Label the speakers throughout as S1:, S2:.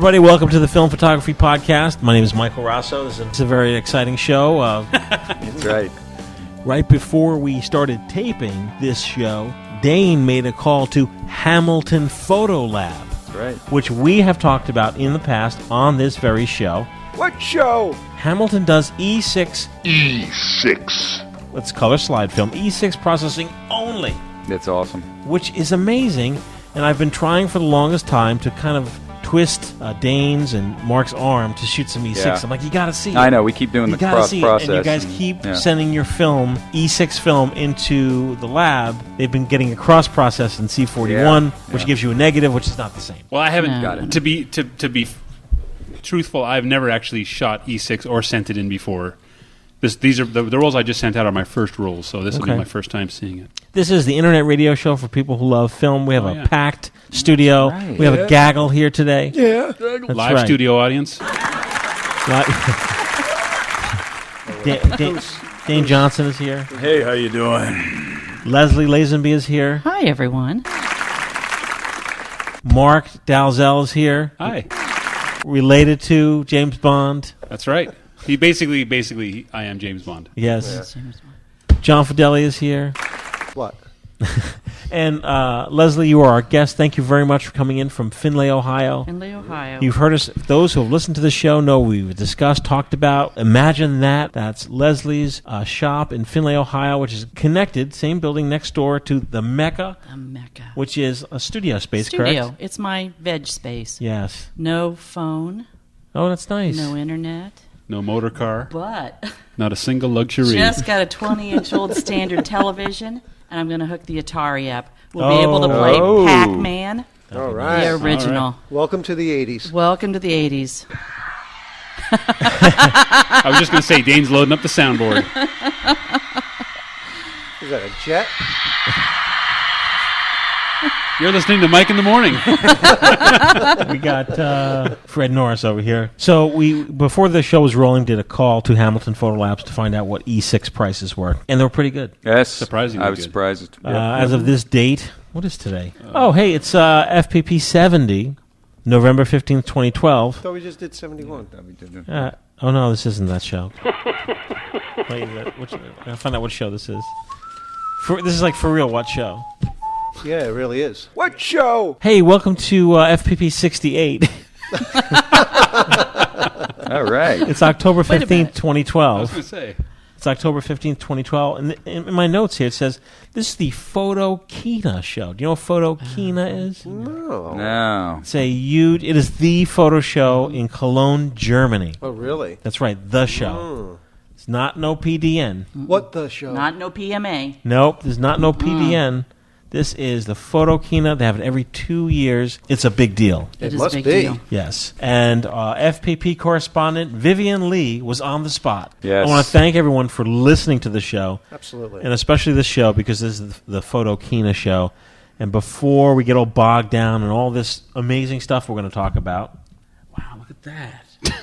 S1: everybody. Welcome to the Film Photography Podcast. My name is Michael Raso. This is a very exciting show. Uh,
S2: That's right.
S1: right before we started taping this show, Dane made a call to Hamilton Photo Lab,
S2: That's right.
S1: which we have talked about in the past on this very show.
S2: What show?
S1: Hamilton does E6,
S3: E6.
S1: let's color slide film, E6 processing only.
S2: That's awesome.
S1: which is amazing. And I've been trying for the longest time to kind of twist uh, Dane's and Mark's arm to shoot some E6.
S2: Yeah.
S1: I'm like, you got to see. it.
S2: I know. We keep doing
S1: You
S2: the
S1: gotta
S2: cross
S1: see
S2: process.
S1: it. And you guys
S2: and-
S1: keep
S2: yeah.
S1: sending your film, E6 film, into the lab. They've been getting a cross process in C41,
S2: Yeah.
S1: which
S2: Yeah.
S1: gives you a negative, which is not the same.
S4: Well, I haven't.
S5: No.
S2: Got it.
S4: To be to to be truthful, I've never actually shot E6 or sent it in before. This, these are the, the rolls I just sent out are my first rolls, so this will
S1: Okay.
S4: be my first time seeing it.
S1: This is the internet radio show for people who love film. We have
S4: Oh,
S1: a
S4: yeah.
S1: packed studio.
S2: right.
S1: We have a gaggle here today.
S2: Yeah.
S1: That's
S4: Live
S1: right.
S4: studio audience.
S1: Dan, Dan, Dane Johnson is here.
S2: Hey, how you doing?
S1: Leslie Lazenby is here.
S5: Hi, everyone.
S1: Mark Dalzell is here.
S4: Hi,
S1: related to James Bond.
S4: that's right. He basically, basically, I am James Bond.
S1: Yes. John Fedele is here.
S6: What?
S1: And uh, Leslie, you are our guest. Thank you very much for coming in from Findlay, Ohio.
S5: Findlay, Ohio.
S1: You've heard us, those who have listened to the show know we've discussed, talked about. Imagine that. That's Leslie's uh, shop in Findlay, Ohio, which is connected, same building next door to the Mecca,
S5: the Mecca.
S1: which is a studio space,
S5: Studio.
S1: correct?
S5: It's my veg space.
S1: Yes.
S5: No phone,
S1: Oh, that's nice.
S5: no internet,
S4: No motor car,
S5: but
S4: not a single luxury.
S5: just got a 20 inch old standard television, and I'm going to hook the Atari up. We'll be able to oh. play
S2: Oh.
S5: Pac Man,
S6: All
S5: the
S6: right.
S5: original.
S6: Welcome to the 80s.
S5: Welcome to the 80s.
S4: I was just going to say, Dane's loading up the soundboard.
S6: Is that a jet?
S4: You're listening to Mike in the morning.
S1: we got uh, Fred Norris over here. So we before the show was rolling, did a call to Hamilton Photo Labs to find out what E6 prices were, and they were pretty good.
S2: Yes.
S4: Surprisingly
S2: I was
S4: good.
S2: surprised.
S1: Uh, as of this date, what is today? oh, hey, it's uh, FPP 70, November fifteenth, twenty twelve.
S6: thought we just did 71.
S1: Uh, oh no, this isn't that show. Wait, which, I gotta find out what show this is. For, this is like for real. What show?
S6: Yeah, it really is.
S2: What show?
S1: Hey, welcome to uh, FPP 68.
S2: All right.
S1: it's October
S5: a
S1: fifteenth,
S5: minute.
S4: I was
S1: twelve.
S4: going to say.
S1: It's October 15th, 2012. And in in my notes here, it says, this is the Photo Kina show. Do you know what Photo oh, Kina is?
S6: No.
S2: no.
S1: It's a huge, it is the photo show in Cologne, Germany.
S6: Oh, really?
S1: That's right, the show. Hmm. It's not no PDN. Mm.
S6: What the show?
S5: Not no PMA.
S1: Nope, there's not no mm. PDN. This is the Photokina. They have it every two years. It's a big deal.
S6: It
S5: is
S6: must
S5: big
S6: be.
S5: deal.
S1: Yes. And uh, FPP correspondent Vivian Lee was on the spot.
S2: Yes.
S1: I want to thank everyone for listening to the show.
S6: Absolutely.
S1: and especially this show because this is the, the Photokina show. And before we get all bogged down and all this amazing stuff we're going to talk about, wow, look at that!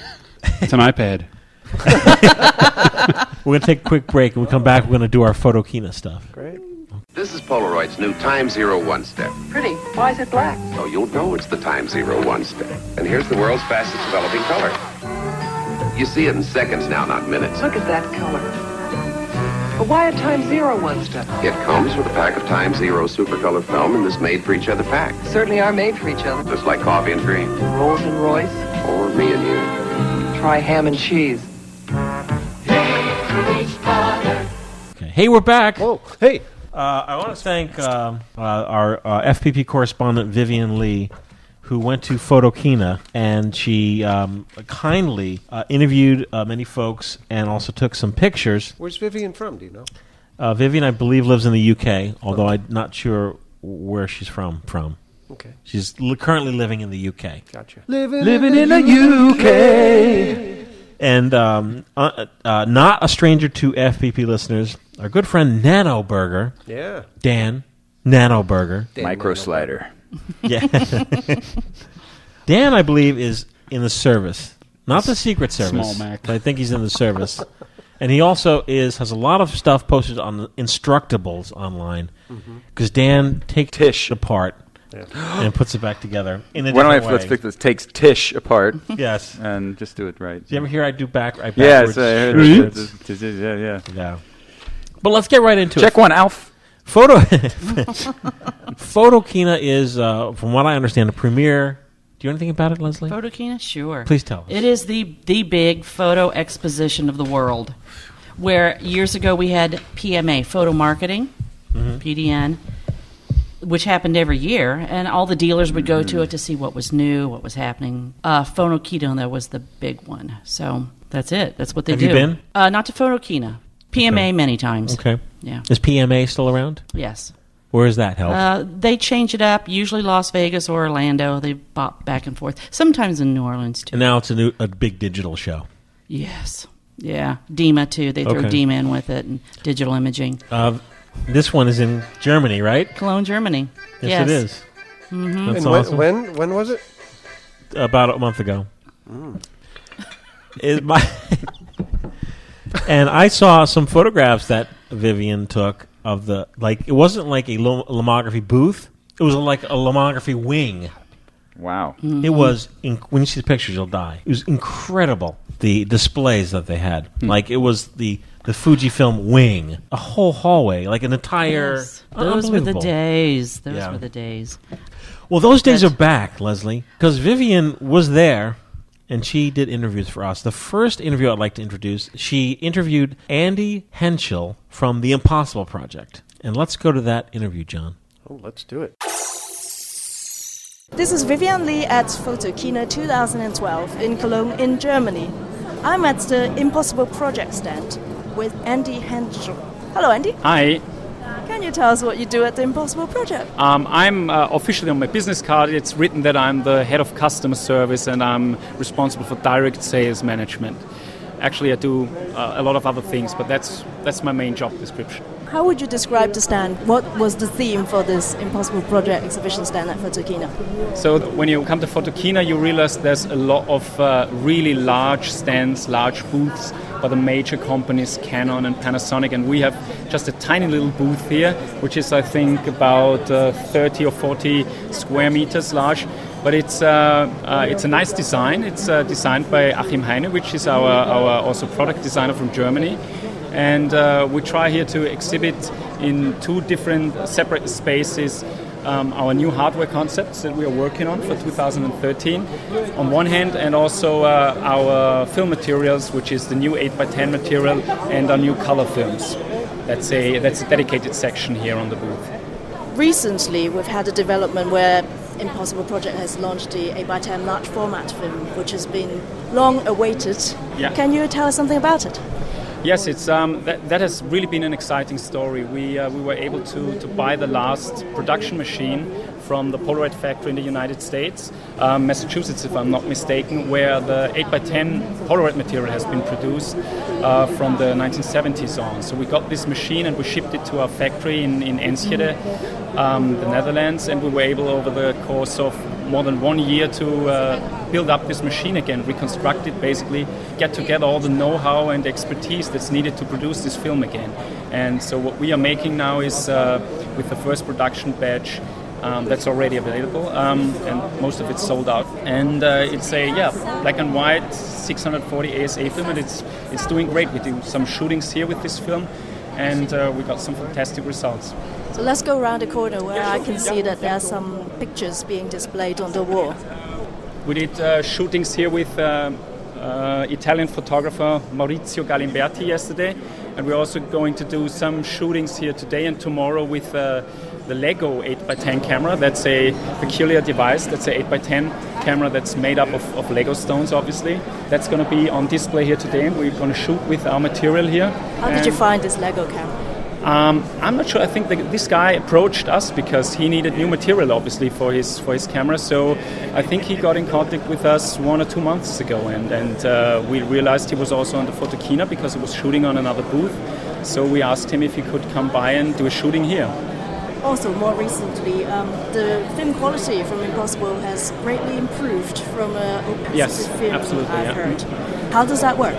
S4: It's an iPad.
S1: We're going to take a quick break, and we come back. We're going to do our Photo Kina stuff.
S6: Great.
S3: This is Polaroid's new Time Zero One Step.
S5: Pretty. Why is it black?
S3: So you'll know it's the Time Zero One Step. And here's the world's fastest developing color. You see it in seconds now, not minutes.
S7: Look at that color. But why a time zero one step?
S3: It comes with a pack of Time Zero Supercolor film in this made-for-each-other pack.
S7: Certainly are made for each other.
S3: Just like coffee and cream.
S7: Rolls and Royce.
S3: Or me and you.
S7: Try ham and cheese.
S1: Okay. Hey, we're back.
S6: Oh, hey.
S1: Uh, I want to thank um uh, our uh, FPP correspondent Vivian Lee, who went to Photokina and she um, kindly uh, interviewed uh, many folks and also took some pictures.
S6: Where's Vivian from? Do you know?
S1: Uh, Vivian, I believe, lives in the UK, although I'm not sure where she's from. From
S6: Okay.
S1: she's li- currently living in the UK,
S6: Gotcha. Living,
S2: Living in the UK.
S1: And um, uh, uh, not a stranger to FPP listeners. Our good friend Nano Burger,
S6: Yeah.
S1: Dan Nano Burger.
S2: Micro slider.
S1: Yeah. Dan, I believe, is in the service, not the Secret Service.
S4: Small Mac.
S1: But I think he's in the service, and he also is has a lot of stuff posted on the Instructables online because Dan takes
S2: Tish.
S1: apart and puts it back together in a
S2: Why don't I
S1: different
S2: let's
S1: way.
S2: fix this? Takes Tish apart
S1: Yes.
S2: and just do it right.
S1: Do you ever hear I do back? I
S2: Yes,
S1: backwards
S2: I heard
S1: shirts?
S2: that. This- this- Yeah, yeah.
S1: Yeah. But let's get right into it.
S2: Check one, Alf.
S1: Photo Photokina is, uh, from what I understand, a premier. Do you know anything about it, Leslie?
S5: Photokina? Sure.
S1: Please tell us.
S5: It is the the big photo exposition of the world. Where years ago we had PMA, photo marketing,
S1: Mm-hmm.
S5: PDN, which happened every year, and all the dealers would go to it to see what was new, what was happening. Uh, Photokina, that was the big one. So that's it. That's what they
S1: Have
S5: do.
S1: you been?
S5: Uh, not to Photokina. PMA many times.
S1: Okay.
S5: Yeah.
S1: Is PMA still around?
S5: Yes.
S1: Where is that held?
S5: Uh, they change it up. Usually Las Vegas or Orlando. They bop back and forth. Sometimes in New Orleans too.
S1: and now it's a new, a big digital show.
S5: Yes. Yeah. DIMA too. They throw
S1: Okay.
S5: DIMA in with it and digital imaging.
S1: Uh, this one is in Germany, right?
S5: Cologne, Germany.
S1: Yes,
S5: yes.
S1: it is.
S5: Mm-hmm.
S1: That's
S6: And when,
S1: awesome.
S6: when when was it?
S1: About a month ago. Is my and I saw some photographs that Vivian took of the like. It wasn't like a lo- lomography booth. It was like a lomography wing.
S2: Wow.
S1: It was in, when you see the pictures, you'll die. It was incredible the displays that they had. Like it was the the Fujifilm wing, a whole hallway, like an entire.
S5: Yes. Those were the days. Those
S1: Yeah.
S5: were the days.
S1: Well, those days are back, Leslie, because Vivian was there and she did interviews for us. The first interview I'd like to introduce, she interviewed Andy Henschel from the Impossible Project. And let's go to that interview, John.
S6: Oh, let's do it.
S8: This is Vivian Lee at Photokina 2012 in Cologne, in Germany. I'm at the Impossible Project stand with Andy Henschel. Hello, Andy.
S9: Hi,
S8: Can you tell us what you do at the Impossible Project?
S9: um, I'm uh, officially on my business card. It's written that I'm the head of customer service and I'm responsible for direct sales management. Actually, I do uh, a lot of other things, but that's that's my main job description.
S8: How would you describe the stand? What was the theme for this Impossible Project exhibition stand at Photokina?
S9: So when you come to Photokina, you realize there's a lot of uh, really large stands, large booths by the major companies, Canon and Panasonic, and we have just a tiny little booth here, which is I think about uh, 30 or 40 square meters large. But it's uh, uh, it's a nice design. It's uh, designed by Achim Heine, which is our, our also product designer from Germany and uh, we try here to exhibit in two different separate spaces um, our new hardware concepts that we are working on for 2013 on one hand and also uh, our film materials which is the new 8x10 material and our new color films that's a that's a dedicated section here on the booth
S8: Recently, we've had a development where Impossible Project has launched the 8x10 large format film, which has been long awaited.
S9: Yeah.
S8: Can you tell us something about it?
S9: Yes, it's um, that, that has really been an exciting story. We, uh, we were able to, to buy the last production machine from the Polaroid factory in the United States, um, Massachusetts, if I'm not mistaken, where the 8x10 Polaroid material has been produced uh, from the 1970s on. So we got this machine and we shipped it to our factory in, in Enschede, um, the Netherlands, and we were able, over the course of more than one year, to uh, build up this machine again, reconstruct it, basically get together all the know-how and expertise that's needed to produce this film again. And so what we are making now is, uh, with the first production batch, um, that's already available, um, and most of it's sold out. And uh, it's a yeah black and white 640 ASA film, and it's it's doing great. We do some shootings here with this film, and uh, we got some fantastic results.
S8: So let's go around the corner where I can see that there are some pictures being displayed on the wall.
S9: We did uh, shootings here with uh, uh, Italian photographer Maurizio Galimberti yesterday, and we're also going to do some shootings here today and tomorrow with uh, the Lego 8x10 camera. That's a peculiar device. That's a 8x10 camera that's made up of, of Lego stones, obviously. That's going to be on display here today, and we're going to shoot with our material here.
S8: How did you find this Lego camera?
S9: um, I'm not sure. I think this guy approached us because he needed new material, obviously, for his for his camera. So I think he got in contact with us one or two months ago, and and uh, we realized he was also on the Photokina because he was shooting on another booth. So we asked him if he could come by and do a shooting here.
S8: Also, more recently, um, the film quality from Impossible has greatly improved from a
S9: Yes,
S8: film
S9: absolutely,
S8: I've
S9: yeah.
S8: heard. How does that work?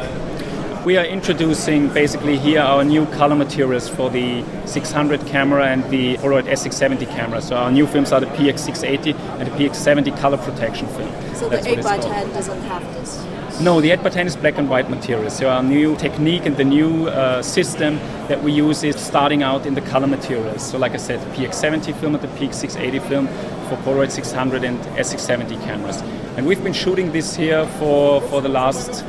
S9: We are introducing basically here our new color materials for the 600 camera and the Polaroid SX70 camera. So our new films are the PX680 and the PX70 color protection film.
S8: So
S9: That's
S8: the
S9: what
S8: 8
S9: it's
S8: by
S9: called.
S8: 10 doesn't have this.
S9: No, the 8x10 is black and white material. So our new technique and the new uh, system that we use is starting out in the color materials. So like I said, PX70 film and the PX680 film for Polaroid 600 and SX70 cameras. And we've been shooting this here for, for the last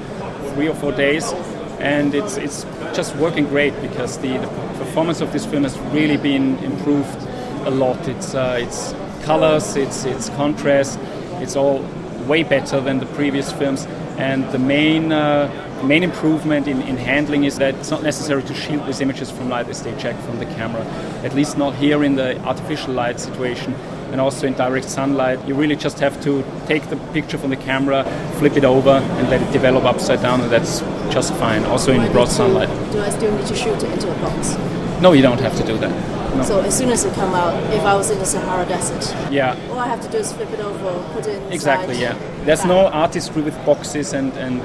S9: three or four days. And it's, it's just working great because the, the performance of this film has really been improved a lot. It's, uh, it's colors, it's, it's contrast, it's all way better than the previous films. And the main, uh, main improvement in, in handling is that it's not necessary to shield these images from light as they check from the camera. At least not here in the artificial light situation and also in direct sunlight. You really just have to take the picture from the camera, flip it over, and let it develop upside down, and that's just fine. Also in broad sunlight.
S8: Do I still need to shoot it into a box?
S9: No, you don't have to do that. No.
S8: So as soon as it come out, if I was in the Sahara Desert,
S9: Yeah.
S8: all I have to do is flip it over, put it inside.
S9: Exactly, yeah. There's no artistry with boxes and, and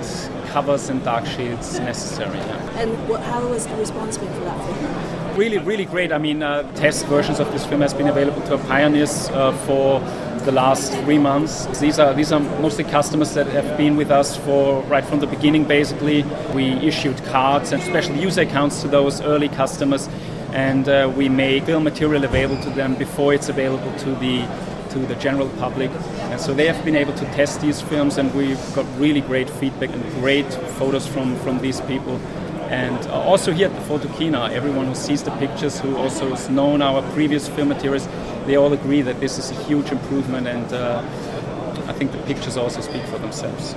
S9: covers and dark shades necessary. Yeah.
S8: And what, how was the response been for that film?
S9: Really, really great. I mean, uh, test versions of this film has been available to our pioneers uh, for the last three months. These are these are mostly customers that have been with us for right from the beginning. Basically, we issued cards and special user accounts to those early customers, and uh, we make film material available to them before it's available to the to the general public. And so they have been able to test these films, and we've got really great feedback and great photos from, from these people. And uh, also here at the Photokina, everyone who sees the pictures, who also has known our previous film materials, they all agree that this is a huge improvement, and uh, I think the pictures also speak for themselves.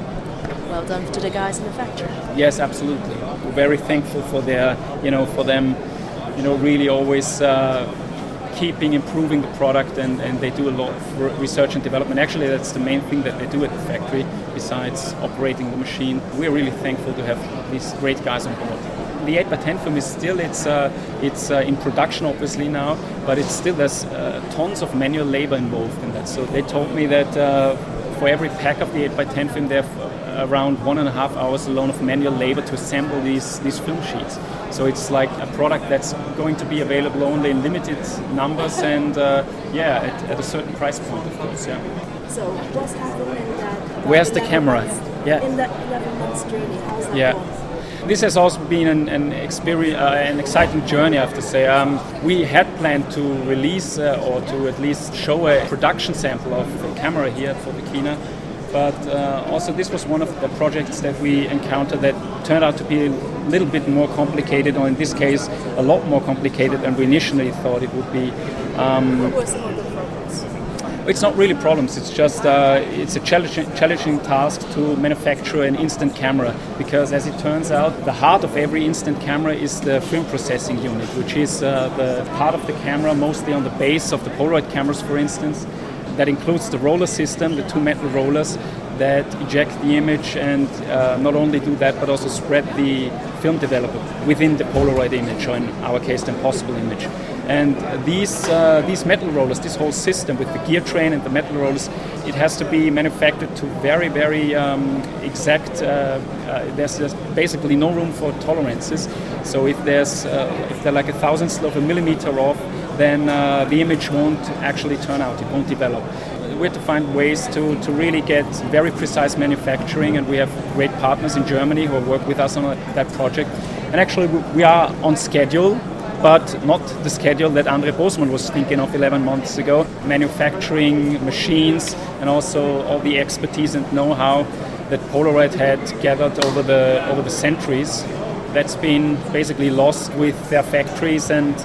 S8: Well done to the guys in the factory.
S9: Yes, absolutely. We're very thankful for their, you know, for them, you know, really always uh, keeping improving the product, and, and they do a lot of research and development. Actually, that's the main thing that they do at the factory, besides operating the machine. We're really thankful to have these great guys on board. The 8x10 film is still it's uh, it's uh, in production obviously now, but it's still there's uh, tons of manual labor involved in that. So they told me that uh, for every pack of the 8x10 film, they have around one and a half hours alone of manual labor to assemble these, these film sheets. So it's like a product that's going to be available only in limited numbers and, uh, yeah, at, at a certain price point, of course, yeah.
S8: So what's happened in that?
S9: Where's the camera?
S8: months-
S9: Yeah.
S8: In that 11 months journey, how's that
S9: Yeah.
S8: going?
S9: This has also been an, an experience, uh, an exciting journey, I have to say. Um, we had planned to release uh, or to at least show a production sample of the camera here for the Kina, but uh, also this was one of the projects that we encountered that turned out to be little bit more complicated, or in this case, a lot more complicated than we initially thought it would be. Um,
S8: What were some of the problems?
S9: it's not really problems. It's just uh, it's a challenging, challenging task to manufacture an instant camera because, as it turns out, the heart of every instant camera is the film processing unit, which is uh, the part of the camera mostly on the base of the Polaroid cameras, for instance. That includes the roller system, the two metal rollers that eject the image and uh, not only do that but also spread the film developer within the Polaroid image, or in our case, the impossible image. And these uh, these metal rollers, this whole system with the gear train and the metal rollers, it has to be manufactured to very very um, exact. Uh, uh, there's, there's basically no room for tolerances. So if there's uh, if they're like a thousandth of a millimeter off, then uh, the image won't actually turn out. It won't develop we have to find ways to, to really get very precise manufacturing, and we have great partners in Germany who work with us on that project. And actually, we we are on schedule, but not the schedule that Andre Bosman was thinking of 11 months ago. Manufacturing machines and also all the expertise and know-how that Polaroid had gathered over the over the centuries. That's been basically lost with their factories and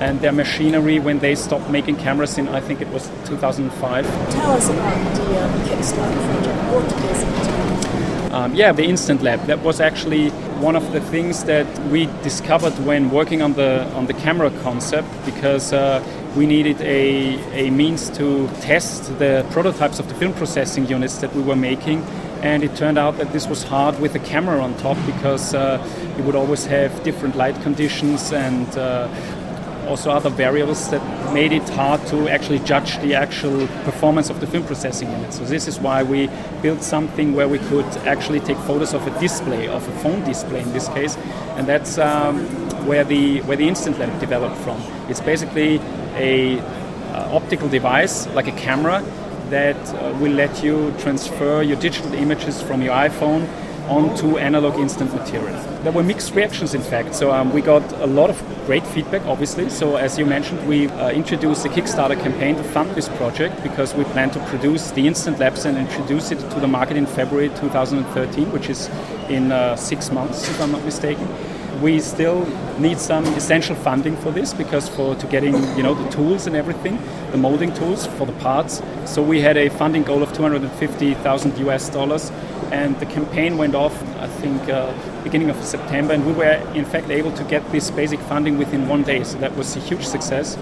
S9: and their machinery when they stopped making cameras in I think it was 2005.
S8: Tell us about the uh, Kickstarter project. What is it?
S9: Um, yeah, the Instant Lab. That was actually one of the things that we discovered when working on the on the camera concept because uh, we needed a, a means to test the prototypes of the film processing units that we were making. And it turned out that this was hard with a camera on top because uh, you would always have different light conditions and uh, also other variables that made it hard to actually judge the actual performance of the film processing unit. So this is why we built something where we could actually take photos of a display, of a phone display in this case, and that's um, where the where the Instant Lab developed from. It's basically a uh, optical device like a camera that uh, will let you transfer your digital images from your iPhone onto analog instant material. There were mixed reactions, in fact. So um, we got a lot of great feedback, obviously. So as you mentioned, we uh, introduced a Kickstarter campaign to fund this project because we plan to produce the Instant Labs and introduce it to the market in February 2013, which is in uh, six months, if I'm not mistaken we still need some essential funding for this because for to getting you know the tools and everything, the molding tools for the parts. So we had a funding goal of 250,000 US dollars, and the campaign went off I think uh, beginning of September, and we were in fact able to get this basic funding within one day. So that was a huge success.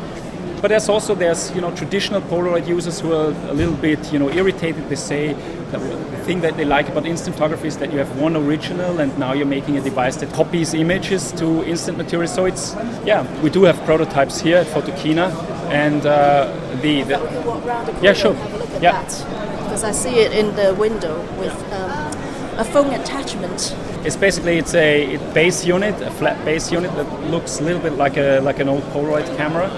S9: But there's also there's you know traditional Polaroid users who are a little bit you know irritated. They say that the thing that they like about instant photography is that you have one original, and now you're making a device that copies images to instant material. So it's yeah, we do have prototypes here at Photokina, and uh, the, the yeah sure yeah
S8: because I see it in the window with um, a phone attachment.
S9: It's basically it's a base unit, a flat base unit that looks a little bit like a like an old Polaroid camera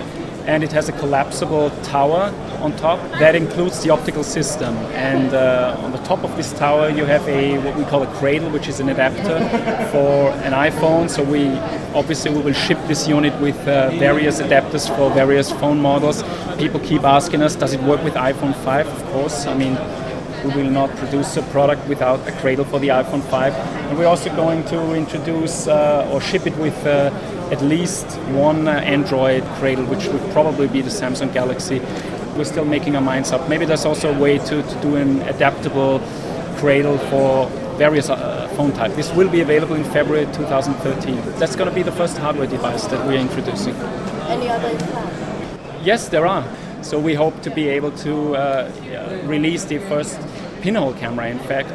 S9: and it has a collapsible tower on top that includes the optical system. And uh, on the top of this tower, you have a what we call a cradle, which is an adapter for an iPhone. So we obviously we will ship this unit with uh, various adapters for various phone models. People keep asking us, does it work with iPhone 5? Of course. I mean, we will not produce a product without a cradle for the iPhone 5. And we're also going to introduce uh, or ship it with uh, at least one uh, Android cradle, which would probably be the Samsung Galaxy. We're still making our minds up. Maybe there's also a way to, to do an adaptable cradle for various uh, phone types. This will be available in February 2013. That's going to be the first hardware device that we're introducing.
S8: Any other in plan?
S9: Yes, there are. So we hope to be able to uh, release the first pinhole camera, in fact.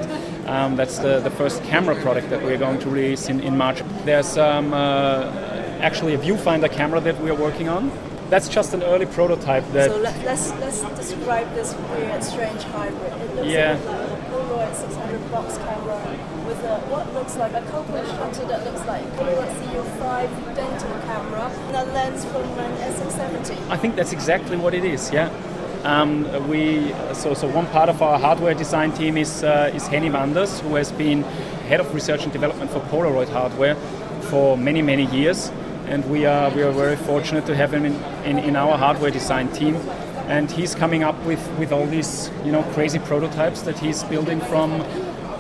S9: Um, that's the, the first camera product that we're going to release in, in March. There's um, uh, actually a viewfinder camera that we're working on. That's just an early prototype. That
S8: so let, us let's describe this weird, strange hybrid. It looks
S9: yeah.
S8: like a Polaroid 600 box camera with a, what looks like a copper shutter that looks like a Polaroid CU5 dental camera and a lens from an SX70.
S9: I think that's exactly what it is. Yeah. Um, we so so one part of our hardware design team is uh, is Henny Wanders, who has been head of research and development for Polaroid hardware for many many years, and we are we are very fortunate to have him in, in, in our hardware design team. And he's coming up with, with all these you know crazy prototypes that he's building from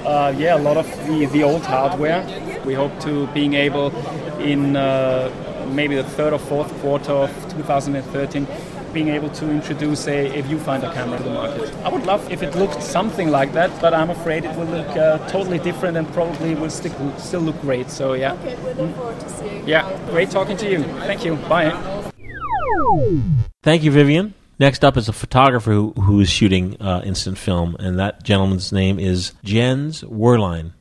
S9: uh, yeah a lot of the, the old hardware. We hope to being able in uh, maybe the third or fourth quarter of 2013 being able to introduce a, if you find a, viewfinder camera to the market. I would love if it looked something like that, but I'm afraid it will look uh, totally different and probably will stick, still look great. So yeah.
S8: Okay, we look forward to seeing.
S9: Yeah, great talking to you. Thank you. Bye.
S1: Thank you, Vivian. Next up is a photographer who, who is shooting uh, instant film, and that gentleman's name is Jens Werlein.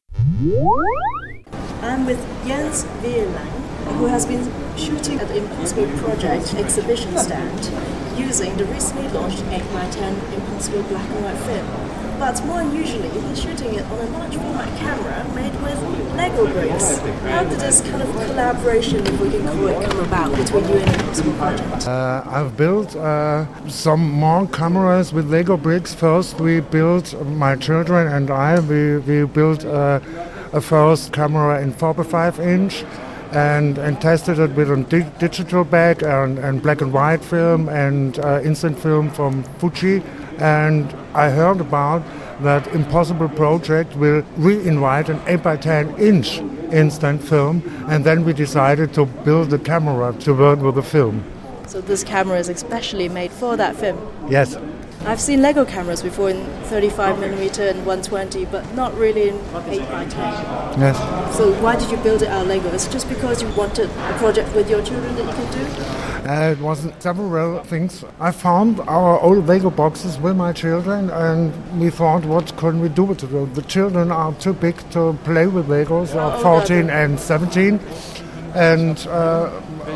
S8: I'm with Jens Wehrlein, who has been shooting at the Impossible Project exhibition stand using the recently launched 8x10 Impossible black and white film. But more unusually, he's shooting it on a large format camera made with Lego bricks. How did this kind of collaboration, if we can call it, come about between you and Impossible Project?
S10: Uh, I've built uh, some more cameras with Lego bricks. First, we built, my children and I, we, we built uh, a first camera in 4 by 5 inch and, and tested it with a di- digital bag and, and black and white film and uh, instant film from Fuji. And I heard about that Impossible Project will re-invite an 8 by 10 inch instant film, and then we decided to build the camera to work with the film.
S8: So this camera is especially made for that film.
S10: Yes.
S8: I've seen Lego cameras before in 35 millimeter and 120, but not really in 8 by 10.
S10: Yes.
S8: So why did you build it out of Lego? Is it just because you wanted a project with your children that you can do?
S10: Uh, it was several things. I found our old Lego boxes with my children, and we thought, what can we do with them? The children are too big to play with Legos, are 14 and 17. And uh,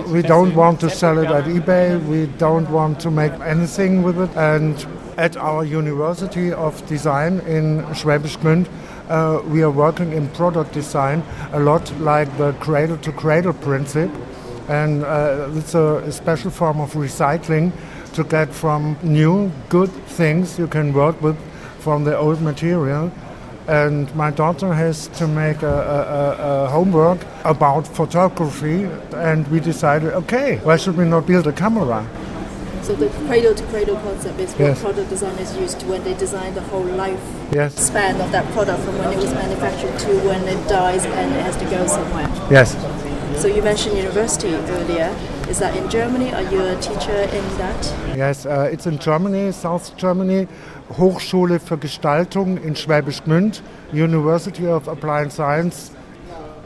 S10: we don't want to sell it at eBay. We don't want to make anything with it. And at our University of Design in Schwäbisch Gmünd, uh, we are working in product design a lot like the cradle to cradle principle. And uh, it's a, a special form of recycling to get from new, good things you can work with from the old material. And my daughter has to make a, a, a, homework about photography, and we decided, okay, why should we not build a camera?
S8: So the cradle to cradle concept is what
S10: Yes.
S8: product designers used when they design the whole life
S10: Yes.
S8: span of that product from when it was manufactured to when it dies and it has to go somewhere.
S10: Yes.
S8: So you mentioned university earlier. Is that in Germany? Are you a teacher in that?
S10: Yes, uh, it's in Germany, South Germany, Hochschule für Gestaltung in Schwäbisch Gmünd, University of Applied Science,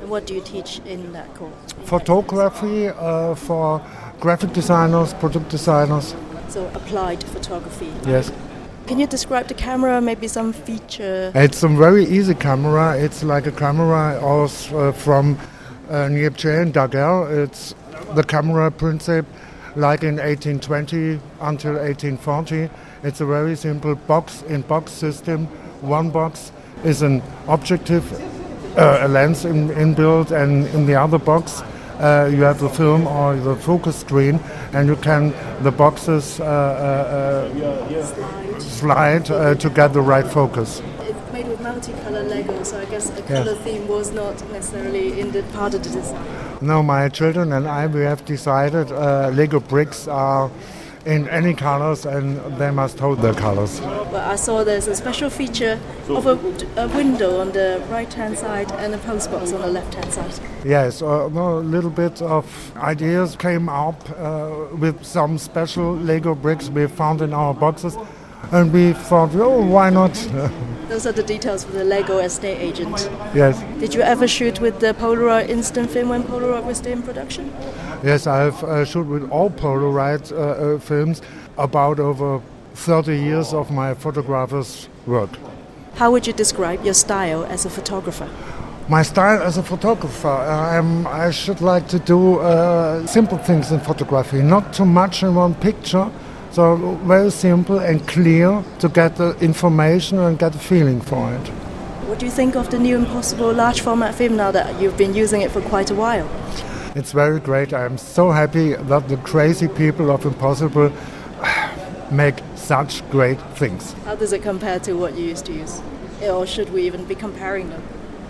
S8: what do you teach in that course?
S10: photography uh, for graphic designers, product designers.
S8: So applied photography.
S10: Yes.
S8: Can you describe the camera? Maybe some feature.
S10: It's a very easy camera. It's like a camera also uh, from uh, Niepce and Daguerre. It's the camera principle like in 1820 until 1840. It's a very simple box in box system. One box is an objective, uh, a lens in, inbuilt, and in the other box uh, you have the film or the focus screen, and you can the boxes uh, uh, uh, slide uh, to get the right focus.
S8: It's made with multicolor Lego, so I guess a
S10: Yes.
S8: color theme was not necessarily in the part of the design.
S10: No, my children and I, we have decided uh, Lego bricks are in any colors and they must hold their colors.
S8: But I saw there's a special feature of a, a window on the right hand side and a post box on the left hand side.
S10: Yes, uh, a little bit of ideas came up uh, with some special Lego bricks we found in our boxes. And we thought, oh, why not?
S8: Those are the details for the Lego estate agent.
S10: yes,
S8: Did you ever shoot with the Polaroid instant film when Polaroid was still in production?
S10: Yes, I've uh, shot with all Polaroid uh, uh, films about over 30 years of my photographer's work.
S8: How would you describe your style as a photographer?
S10: My style as a photographer, I'm, I should like to do uh, simple things in photography, not too much in one picture. So very simple and clear to get the information and get a feeling for it.
S8: What do you think of the new Impossible large format film now that you've been using it for quite a while?
S10: It's very great. I'm so happy that the crazy people of Impossible make such great things.
S8: How does it compare to what you used to use? Or should we even be comparing them?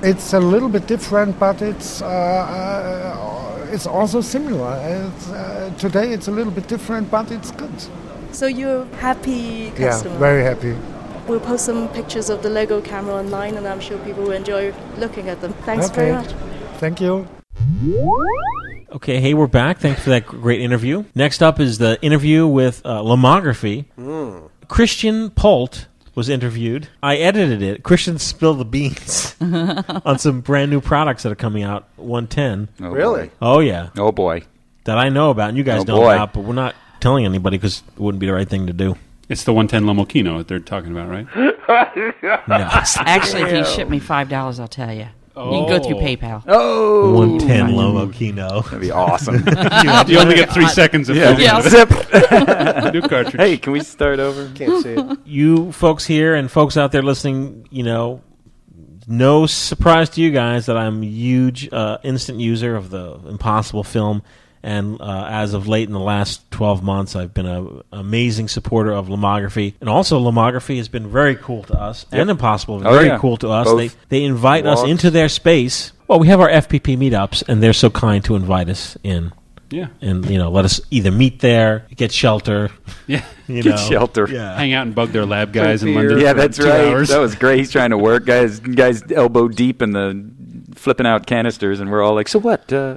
S10: It's a little bit different, but it's uh, uh, it's also similar. It's, uh, today it's a little bit different, but it's good.
S8: So you're happy customer?
S10: Yeah, very happy.
S8: We'll post some pictures of the Lego camera online and I'm sure people will enjoy looking at them. Thanks
S10: okay.
S8: very much.
S10: Thank you.
S1: Okay, hey, we're back. Thanks for that great interview. Next up is the interview with uh, Lomography. Christian Polt was interviewed. I edited it. Christian spilled the beans on some brand new products that are coming out. 110.
S2: Oh,
S6: Really?
S2: boy.
S1: Oh yeah,
S2: Oh boy.
S1: that I know about, and you guys
S2: Oh,
S1: know
S2: boy.
S1: about, but we're not telling anybody because it wouldn't be the right thing to do.
S4: It's the 110 Lomokino that they're talking about, right?
S1: No,
S5: Actually, if you ship me five dollars, I'll tell you. You can go through
S4: Oh.
S5: PayPal.
S2: Oh,
S1: 110 Lomokino.
S2: that'd be awesome.
S4: you only get three seconds of
S2: yeah.
S4: filming
S5: Yes.
S2: Zip.
S4: new cartridge.
S2: hey, can we start over?
S6: Can't see it.
S1: you folks here and folks out there listening, you know, no surprise to you guys that I'm a huge uh, instant user of the Impossible film. And uh, as of late in the last 12 months, I've been an amazing supporter of Lomography. And also, Lomography has been very cool to us. And Impossible,
S2: Oh,
S1: very
S2: yeah.
S1: cool to us.
S2: Both
S1: They, they invite us into their space. Well, we have our FPP meetups, and they're so kind to invite us in.
S4: Yeah.
S1: And, you know, let us either meet there, get shelter,
S4: Yeah.
S1: you
S2: Get
S1: know.
S2: shelter.
S1: Yeah.
S4: Hang out and bug their lab guys in. London.
S2: Yeah,
S4: for
S2: that's
S4: two
S2: right.
S4: Hours.
S2: That was great. He's trying to work. Guys, guys, elbow deep in the flipping out canisters, and we're all like, "So what? Uh,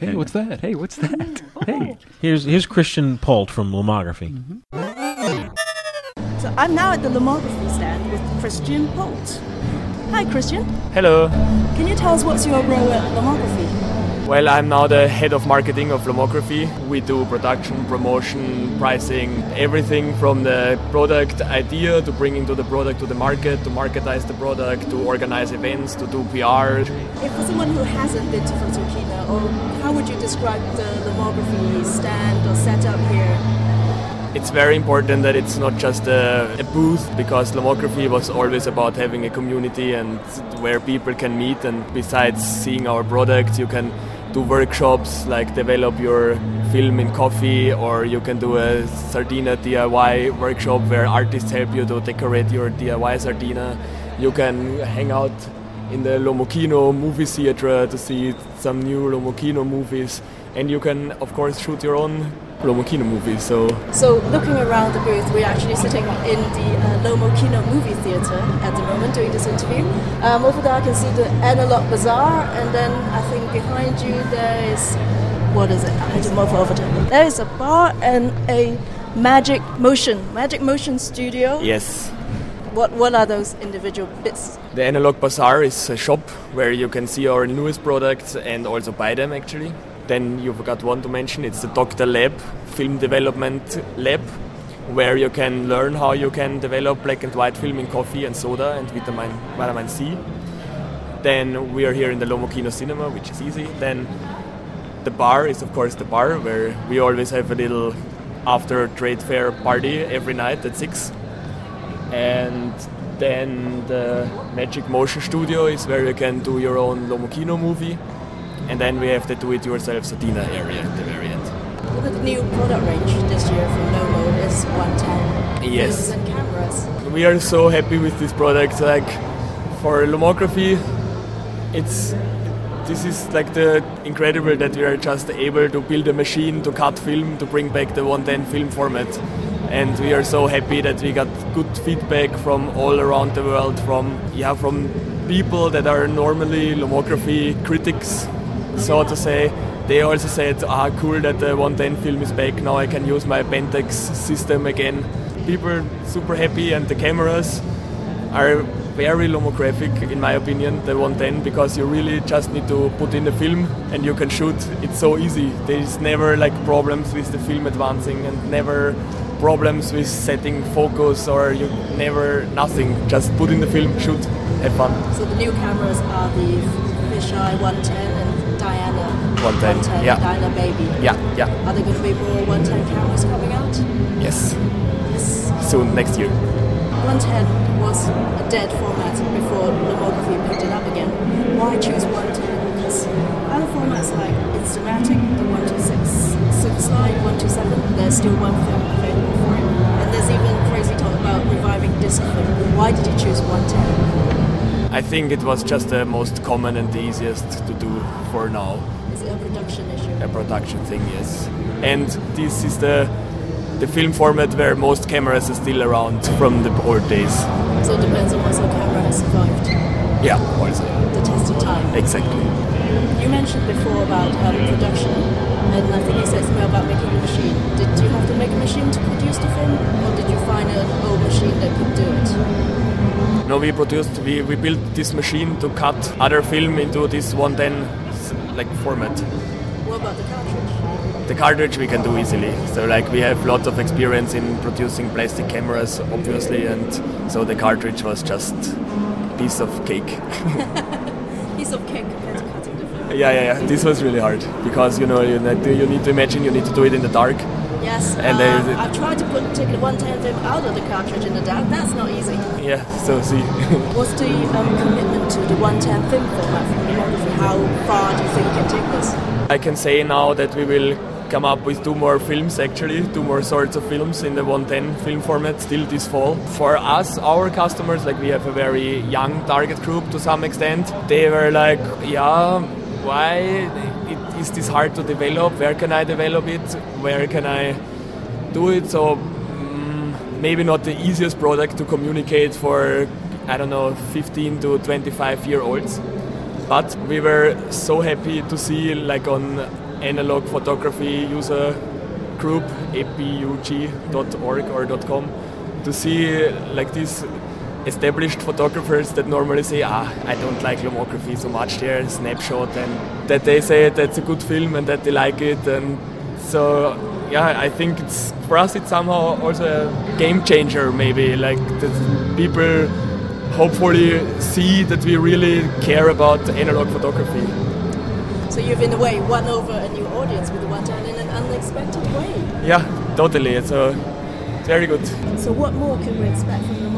S4: hey, what's that?
S2: hey, what's that? Oh. hey."
S1: Here's here's Christian Polt from Lomography. Mm-hmm.
S8: So I'm now at the Lomography stand with Christian Holt. Hi, Christian.
S11: Hello.
S8: Can you tell us what's your role at Lomography?
S11: Well, I'm now the head of marketing of Lomography. We do production, promotion, pricing, everything from the product idea to bringing to the product to the market, to marketize the product, to organize events, to do PR.
S8: If for someone who hasn't been to Photokina, or how would you describe the lomography stand or setup here?
S11: It's very important that it's not just a, a, booth because lomography was always about having a community and where people can meet. And besides seeing our products, you can do workshops like develop your film in coffee, or you can do a Sardina DIY workshop where artists help you to decorate your DIY Sardina. You can hang out in the Lomokino movie theater to see some new Lomokino movies, and you can, of course, shoot your own Lomokino movies. So,
S8: so looking around the booth, we're actually sitting in the uh, Lomokino movie theater at the moment doing this interview. Um, over there, I can see the Analog Bazaar, and then I think behind you there is what is it? I had to move over to. There is a bar and a Magic Motion, Magic Motion Studio.
S11: Yes.
S8: What what are those individual bits?
S11: The Analog Bazaar is a shop where you can see our newest products and also buy them actually. Then you forgot one to mention. It's the Dr. Lab Film Development Lab, where you can learn how you can develop black and white film in coffee and soda and vitamin vitamin C. Then we are here in the Lomokino Cinema, which is easy. Then the bar is of course the bar where we always have a little after trade fair party every night at six. And then the Magic Motion Studio is where you can do your own Lomokino movie. And then we have the do-it-yourself Sardina area at the very end.
S8: Look at the new product range this year from Lomo is 110
S11: yes.
S8: and cameras.
S11: We are so happy with this product. Like for lomography, it's this is like the incredible that we are just able to build a machine to cut film to bring back the 110 film format and we are so happy that we got good feedback from all around the world from yeah from people that are normally lomography critics so to say they also said ah cool that the 110 film is back. Now i can use my pentax system again. People super happy and the cameras are very lomographic in my opinion the 110 because you really just need to put in the film and you can shoot. It's so easy. There's never like problems with the film advancing and never problems with setting focus or you never nothing. Just put in the film shoot have fun.
S8: So the new cameras are the Fisheye 110 and Diana
S11: 110, yeah.
S8: Baby.
S11: yeah yeah
S8: Are there going to be more 110 cameras coming out?
S11: yes
S8: Yes.
S11: soon next year
S8: 110 was a dead format before lomography picked it up again. Why choose 110? Because other formats like Instamatic, the 126, Superslide, 127, there's still one film available for it. And there's even crazy talk about reviving disc film. Why did you choose 110?
S11: i think it was just the most common and the easiest to do for now
S8: A production issue?
S11: a production thing yes and this is the the film format where most cameras are still around from the old days
S8: So it depends on what camera has survived
S11: yeah also
S8: the test of time.
S11: exactly
S8: You mentioned before about um, production, and I think you said something about making a machine. Did you have to make a machine to produce the film, or did you find an old machine that could do it?
S11: No, we produced, we, we built this machine to cut other film into this 110 s- like format.
S8: What about the cartridge?
S11: The cartridge we can do easily. So like we have lots of experience in producing plastic cameras, obviously, and so the cartridge was just a piece of cake.
S8: Piece of cake compared to cutting the film.
S11: yeah, yeah, yeah. This was really hard because you know you need to, you need to imagine you need to do it in the dark.
S8: Yes,
S11: And there's-
S8: I've tried to put take the 110 film out of the cartridge in the dark. That's not easy.
S11: Yeah. So see.
S8: What's the um, commitment to the 110 film format? How far do you think you can take this?
S11: I can say now that we will come up with two more films actually, two more sorts of films in the 110 film format still this fall. For us, our customers, like we have a very young target group to some extent, they were like, yeah, why it, is this hard to develop? Where can I develop it? Where can I do it? So mm, maybe not the easiest product to communicate for, I don't know, 15 to 25 year olds. But we were so happy to see, like on analog photography user group, apug.org or .com, to see like this established photographers that normally say, ah, I don't like lomography so much, they're a snapshot, and that they say that's a good film and that they like it. And so, yeah, I think it's for us, it's somehow also a game changer, maybe, like that people hopefully see that we really care about analog photography.
S8: So you've in a way won over a new audience with the one done in an unexpected way.
S11: Yeah, totally. So, very good.
S8: So what more can we expect from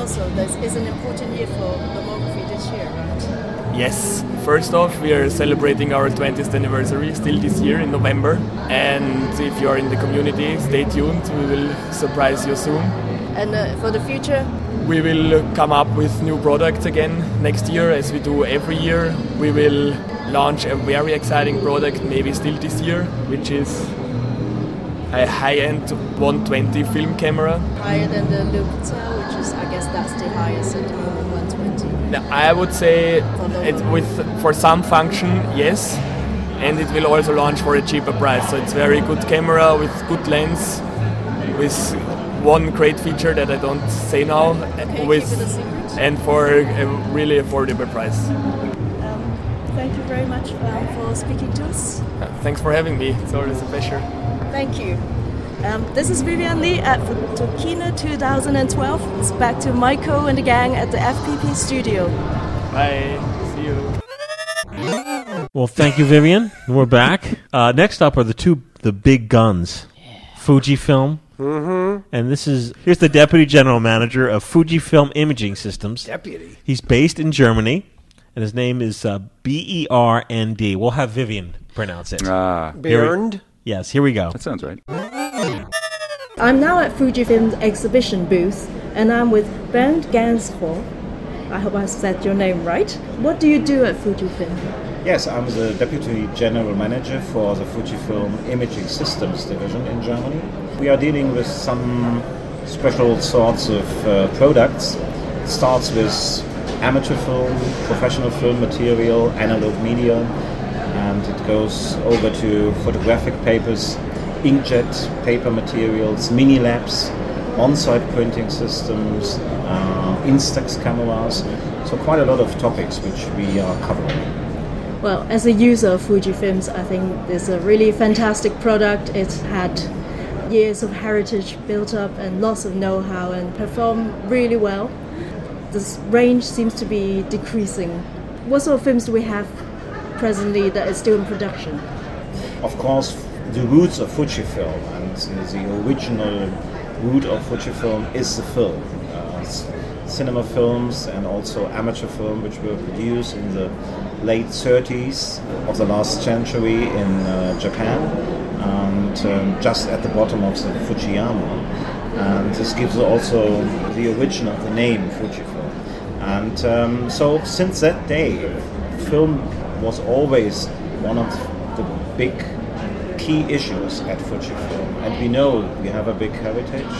S8: also, this is an important year for lomography this year, right?
S11: Yes. First off, we are celebrating our 20th anniversary still this year in November. And if you are in the community, stay tuned. We will surprise you soon.
S8: And uh, for the future,
S11: We will come up with new products again next year, as we do every year. We will launch a very exciting product, maybe still this year, which is a high-end 120 film camera.
S8: higher than the Lubitel, which is, guess, that's the highest at the moment, 120.
S11: Now, I would say it with for some function, yes, and it will also launch for a cheaper price. So it's very good camera with good lens, with one great feature that I don't say now, with
S8: it a secret.
S11: and for a really affordable price.
S8: Thank you very much um, for speaking to us.
S11: Uh, Thanks for having me. It's always a pleasure.
S8: Thank you. Um, this is Vivian Lee at Photokina 2012. It's back to Michael and the gang at the FPP studio.
S11: Bye. See you.
S1: Well, thank you, Vivian. We're back. Uh, next up are the two the big guns, Fujifilm.
S6: Mm-hmm.
S1: And this is here's the deputy general manager of Fujifilm Imaging Systems.
S6: Deputy.
S1: He's based in Germany, and his name is uh, B E R N D. We'll have Vivian pronounce it.
S2: Ah.
S1: Here we-
S6: Bernd?
S1: Yes, here we go.
S2: That sounds right.
S8: I'm now at Fujifilm's exhibition booth, and I'm with Bernd Ganshoff. I hope I said your name right. What do you do at Fujifilm?
S12: Yes, I'm the Deputy General Manager for the Fujifilm Imaging Systems Division in Germany. We are dealing with some special sorts of uh, products. It starts with amateur film, professional film material, analog media, and it goes over to photographic papers, inkjet paper materials, mini labs, on-site printing systems, uh, Instax cameras. So quite a lot of topics which we are covering.
S8: Well, as a user of Fujifilms, I think it's a really fantastic product. It's had years of heritage built up and lots of know-how and performed really well. This range seems to be decreasing. What sort of films do we have presently that is still in production?
S12: Of course, the roots of Fujifilm and the, original root of Fujifilm is the film. Uh, cinema films and also amateur film, which were produced in the late 30s of the last century in uh, Japan and um, just at the bottom of the Fujiyama. And this gives also the origin of the name Fujifilm. And um, so since that day, film was always one of the big key issues at Fujifilm. And we know we have a big heritage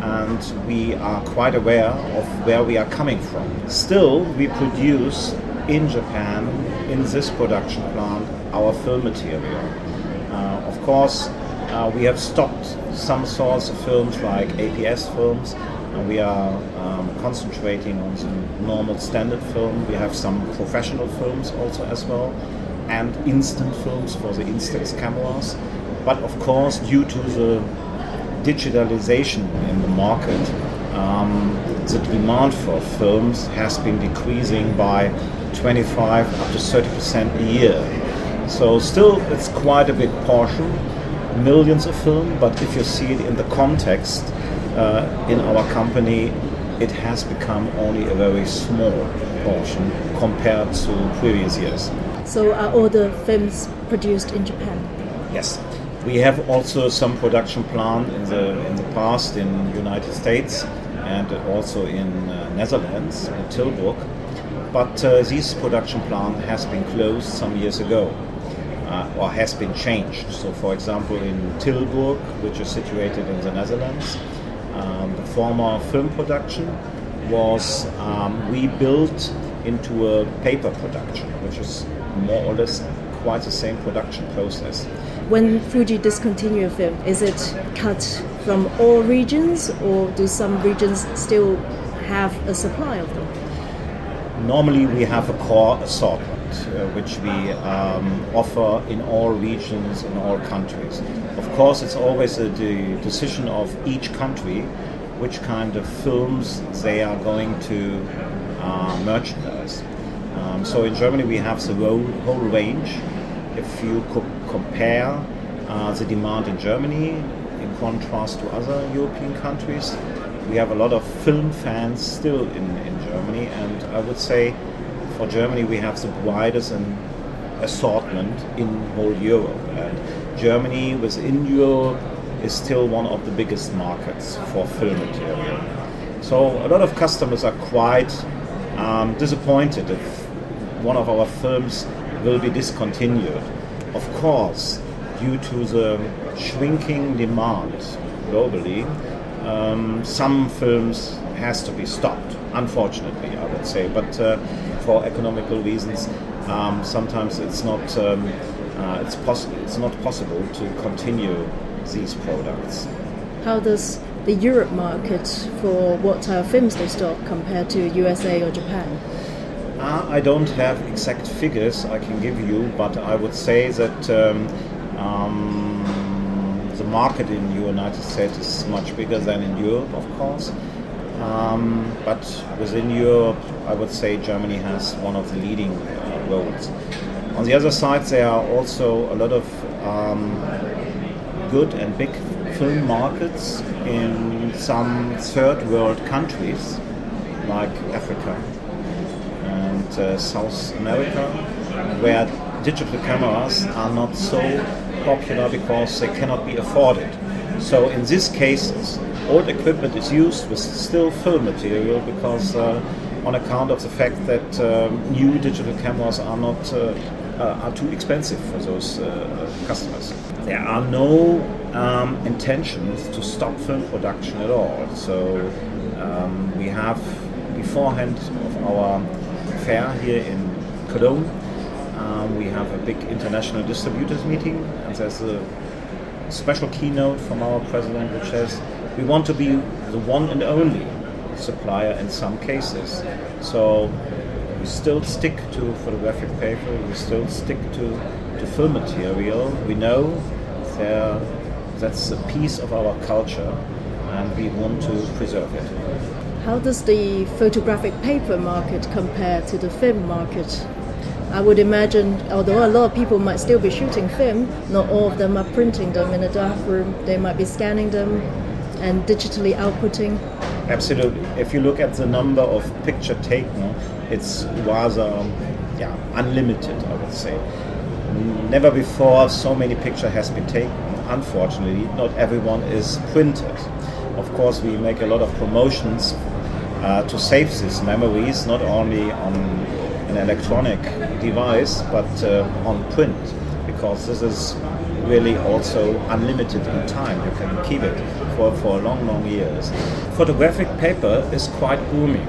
S12: and we are quite aware of where we are coming from. Still, we produce in Japan, in this production plant, our film material. Uh, of course, uh, we have stopped some sorts of films like APS films, and we are um, concentrating on some normal standard film. We have some professional films also as well, and instant films for the Instax cameras. But of course, due to the digitalization in the market, um, the demand for films has been decreasing by 25 up to 30 percent a year. So still, it's quite a big portion, millions of film. But if you see it in the context uh, in our company, it has become only a very small portion compared to previous years.
S8: So are all the films produced in Japan?
S12: Yes. We have also some production plant in the in the past in United States and also in uh, Netherlands, in Tilburg. But uh, this production plant has been closed some years ago, uh, or has been changed. So, for example, in Tilburg, which is situated in the Netherlands, um, the former film production was um, rebuilt into a paper production, which is more or less quite the same production process.
S8: When Fuji discontinue a film, is it cut from all regions, or do some regions still have a supply of them?
S12: Normally, we have a core assortment uh, which we um, offer in all regions, in all countries. Of course, it's always a de- decision of each country which kind of films they are going to uh, merchandise. Um, so in Germany, we have the whole, whole range. If you co- compare uh, the demand in Germany in contrast to other European countries, we have a lot of film fans still in, in Germany, and I would say for Germany we have the widest and assortment in whole Europe. And Germany within Europe is still one of the biggest markets for film material. So a lot of customers are quite um, disappointed if one of our films will be discontinued. Of course, due to the shrinking demand globally, um, some films has to be stopped. Unfortunately, I would say, but uh, for economical reasons, um, sometimes it's not um, uh, it's possible it's not possible to continue these products.
S8: How does the Europe market for what type of films they stock compared to USA or Japan?
S12: Uh, I don't have exact figures I can give you, but I would say that um, um, the market in the United States is much bigger than in Europe, of course. Um, but within Europe, I would say Germany has one of the leading uh, roles. On the other side, there are also a lot of um, good and big film markets in some third world countries like Africa and uh, South America, where digital cameras are not so popular because they cannot be afforded. So in these cases, old equipment is used with still film material because uh, on account of the fact that um, new digital cameras are not uh, uh, are too expensive for those uh, customers. There are no um, intentions to stop film production at all. So um, we have beforehand of our fair here in Cologne, um, we have a big international distributors meeting, and there's a special keynote from our president which says we want to be the one and only supplier in some cases. So we still stick to photographic paper, we still stick to, to film material. We know that's a piece of our culture and we want to preserve it.
S8: How does the photographic paper market compare to the film market? I would imagine, although a lot of people might still be shooting film, not all of them are printing them in a dark room. They might be scanning them and digitally outputting.
S12: Absolutely. If you look at the number of picture taken, it's rather yeah, unlimited, I would say. Never before so many picture has been taken. Unfortunately, not everyone is printed. Of course, we make a lot of promotions uh, to save these memories, not only on an electronic device, but uh, on print, because this is really also unlimited in time. You can keep it for, for long, long years. Photographic paper is quite booming.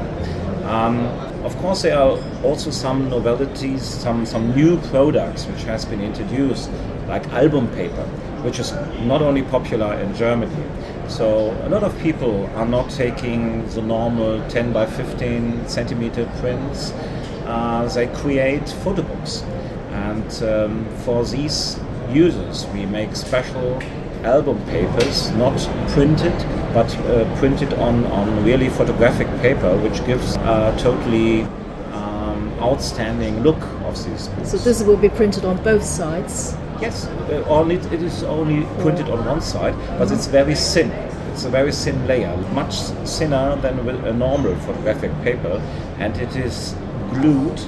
S12: Um, of course, there are also some novelties, some, some new products which has been introduced, like album paper, which is not only popular in Germany. So a lot of people are not taking the normal 10 by 15 centimeter prints. Uh, they create photo books, and um, for these users, we make special album papers, not printed, but uh, printed on, on really photographic paper, which gives a totally um, outstanding look of these books.
S8: So this will be printed on both sides.
S12: Yes, uh, only it is only printed on one side, but it's very thin. It's a very thin layer, much thinner than with a normal photographic paper, and it is glued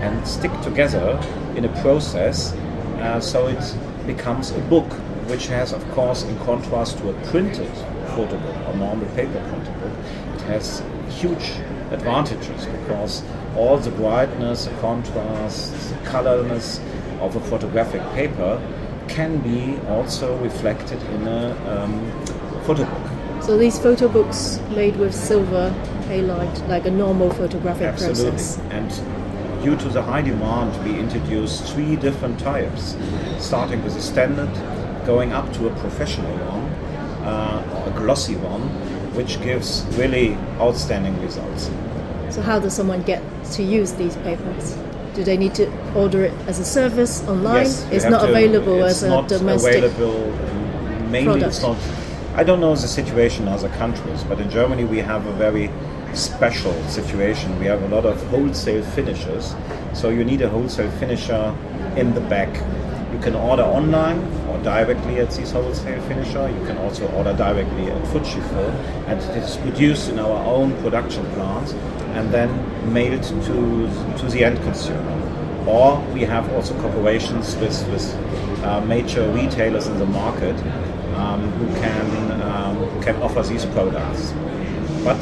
S12: and stick together in a process, uh, so it becomes a book, which has, of course, in contrast to a printed photo book or normal paper printed book, it has huge advantages because all the brightness, the contrast, the colorness of a photographic paper can be also reflected in a um, photo book.
S8: So these photo books made with silver halide, like a normal photographic
S12: Absolutely.
S8: process.
S12: And due to the high demand, we introduced three different types, starting with a standard, going up to a professional one. uh, a glossy one, which gives really outstanding results.
S8: So how does someone get to use these papers? Do they need to order it as a service online?
S12: Yes,
S8: it's not
S12: to-
S8: available
S12: it's
S8: as a domestic.
S12: available. Mainly, it's not. I don't know the situation in other countries, but in Germany we have a very special situation. We have a lot of wholesale finishers, so you need a wholesale finisher in the back. You can order online or directly at this wholesale finisher. You can also order directly at Fujifilm, and it is produced in our own production plants and then mailed to to the end consumer. Or we have also cooperations with, with uh, major retailers in the market um, who can um, can offer these products. But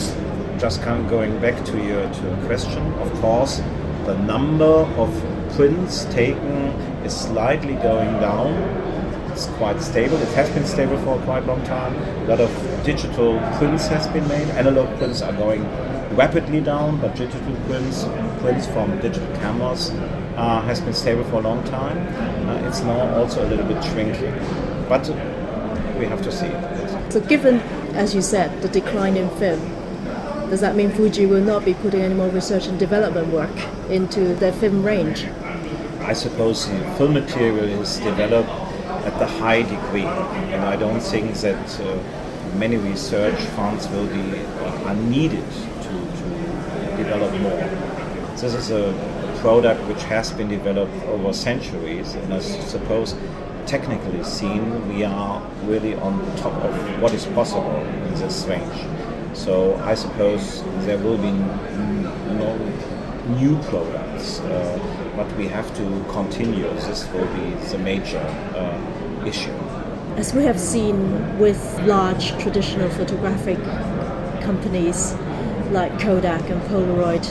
S12: just kind of going back to your to your question, of course, the number of prints taken is slightly going down. It's quite stable. It has been stable for quite a long time. A lot of digital prints has been made. Analog prints are going rapidly down, but digital prints, prints from digital cameras, uh, has been stable for a long time. Uh, it's now also a little bit shrinking, but we have to see.
S8: So given, as you said, the decline in film, does that mean Fuji will not be putting any more research and development work into their film range?
S12: I suppose the film material is developed at the high degree, and I don't think that uh, many research funds will be uh, are needed to, to develop more. This is a product which has been developed over centuries, and I suppose technically seen, we are really on top of what is possible in this range. So I suppose there will be n- no new products, uh, but we have to continue. This will be the major uh, issue.
S8: As we have seen with large traditional photographic companies like Kodak and Polaroid,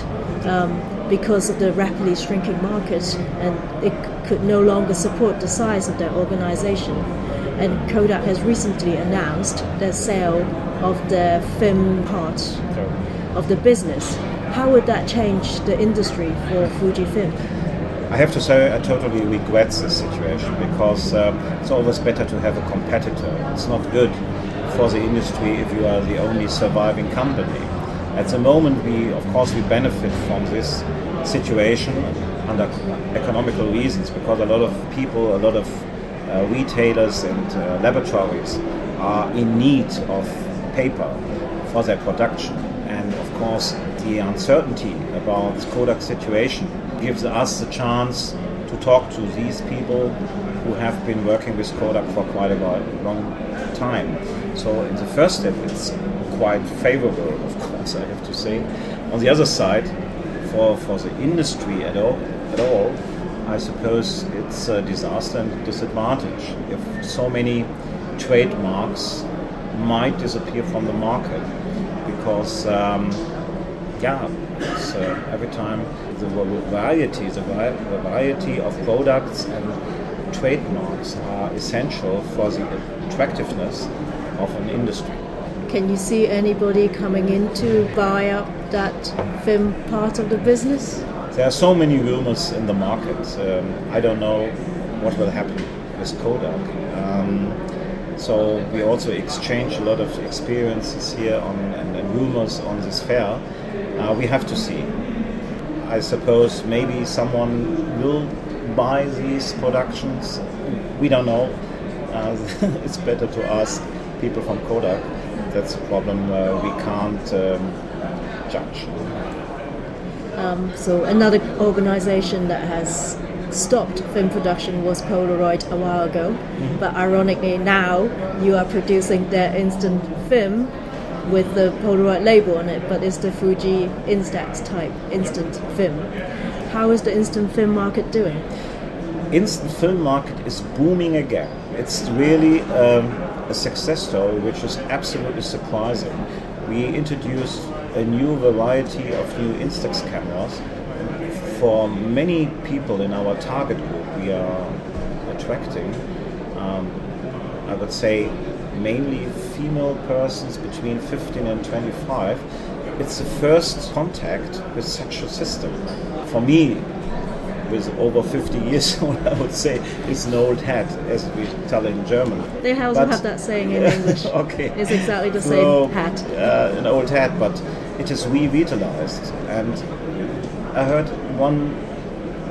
S8: um, because of the rapidly shrinking market, and it could no longer support the size of their organization. And Kodak has recently announced their sale of their film part of the business. How would that change the industry for Fujifilm?
S12: I have to say I totally regret this situation because um, it's always better to have a competitor. It's not good for the industry if you are the only surviving company. At the moment, we of course we benefit from this situation under economical reasons because a lot of people, a lot of uh, retailers and uh, laboratories are in need of paper for their production. And of course, the uncertainty about Kodak's situation gives us the chance to talk to these people who have been working with Kodak for quite a long time. So, in the first step, it's quite favorable, of course, I have to say. On the other side, for, for the industry at all, at all, I suppose it's a disaster and a disadvantage if so many trademarks might disappear from the market because, um, yeah, every time the variety, the variety of products and trademarks are essential for the attractiveness of an industry.
S8: Can you see anybody coming in to buy up that film part of the business?
S12: There are so many rumors in the market. Um, I don't know what will happen with Kodak. Um, so we also exchange a lot of experiences here on, and, and rumors on this fair. Uh, we have to see. I suppose maybe someone will buy these productions. We don't know. Uh, it's better to ask people from Kodak. That's a problem uh, we can't um, judge.
S8: Um, so another organization that has stopped film production was Polaroid a while ago,
S12: Mm-hmm.
S8: but ironically now you are producing their instant film with the Polaroid label on it, but it's the Fuji Instax type instant film. How is the instant film market doing?
S12: Instant film market is booming again. It's really um, a success story, which is absolutely surprising. We introduced a new variety of new Instax cameras. For many people in our target group, we are attracting, um, I would say, mainly female persons between 15 and 25. It's the first contact with such a system. For me, with over 50 years old, I would say it's an old hat, as we tell in German.
S8: They also
S12: But-
S8: have that saying in English.
S12: okay.
S8: It's exactly the same hat.
S12: Uh, an old hat, but it is revitalized. And I heard one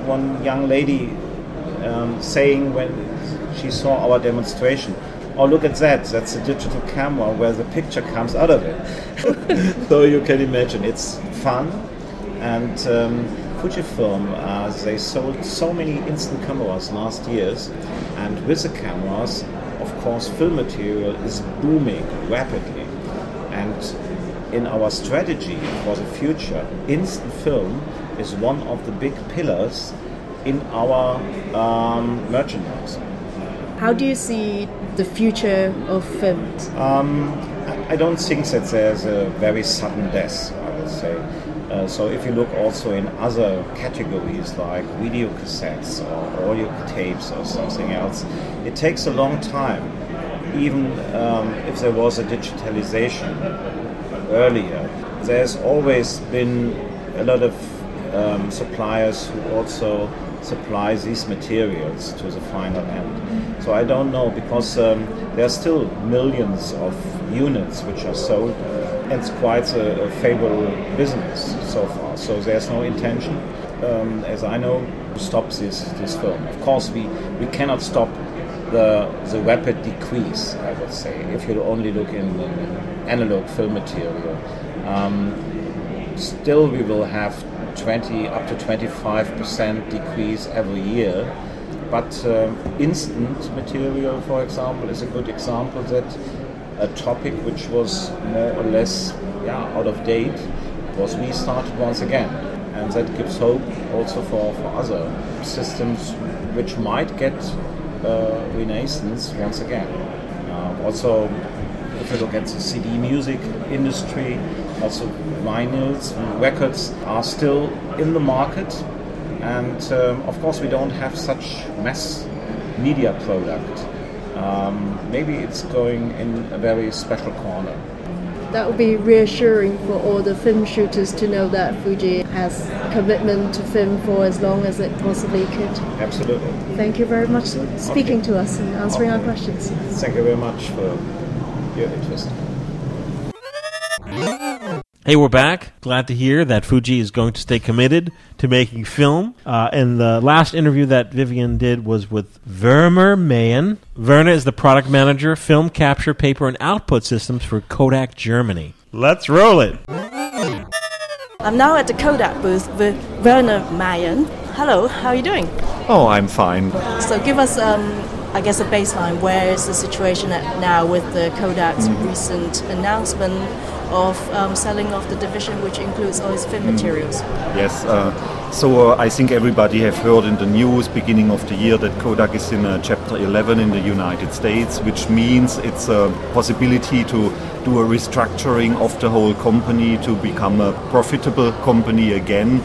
S12: one young lady um, saying when she saw our demonstration, "Oh, look at that! That's a digital camera where the picture comes out of it." so you can imagine it's fun, and um, Fujifilm uh, they sold so many instant cameras last years, and with the cameras, of course, film material is booming rapidly, and in our strategy for the future, instant film is one of the big pillars in our um, merchandise.
S8: How do you see the future of films?
S12: Um, I- I don't think that there's a very sudden death, I would say. Uh, so if you look also in other categories like video cassettes or audio tapes or something else, it takes a long time. Even um, if there was a digitalization earlier, there's always been a lot of um, suppliers who also supply these materials to the final end. So I don't know because um, there are still millions of units which are sold. It's quite a, a favorable business so far. So there's no intention, um, as I know, to stop this this film. Of course, we, we cannot stop the the rapid decrease. I would say if you only look in, in analog film material. Um, still we will have 20 up to 25% decrease every year. But um, instant material, for example, is a good example that a topic which was more or less yeah, out of date was restarted once again. And that gives hope also for, for other systems which might get uh, renaissance once again. Uh, also, if you look at the CD music industry, also vinyls, records are still in the market, and um, of course we don't have such mass media product. Um, maybe it's going in a very special corner.
S8: That would be reassuring for all the film shooters to know that Fuji has commitment to film for as long as it possibly could.
S12: Absolutely.
S8: Thank you very much for speaking to us and answering our questions.
S12: Thank you very much for your interest.
S1: Hey, we're back. Glad to hear that Fuji is going to stay committed to making film. Uh, and the last interview that Vivian did was with Werner Mayen. Werner is the product manager, film capture, paper, and output systems for Kodak Germany. Let's roll it.
S8: I'm now at the Kodak booth with Werner Mayen. Hello, how are you doing?
S13: Oh, I'm fine.
S8: So give us, um, I guess, a baseline. Where is the situation at now with the Kodak's
S13: Mm.
S8: recent announcement of um, selling off the division, which includes all its film
S13: Mm.
S8: materials?
S13: Yes. Uh, so uh, I think everybody have heard in the news beginning of the year that Kodak is in uh, Chapter 11 in the United States, which means it's a possibility to do a restructuring of the whole company to become a profitable company again.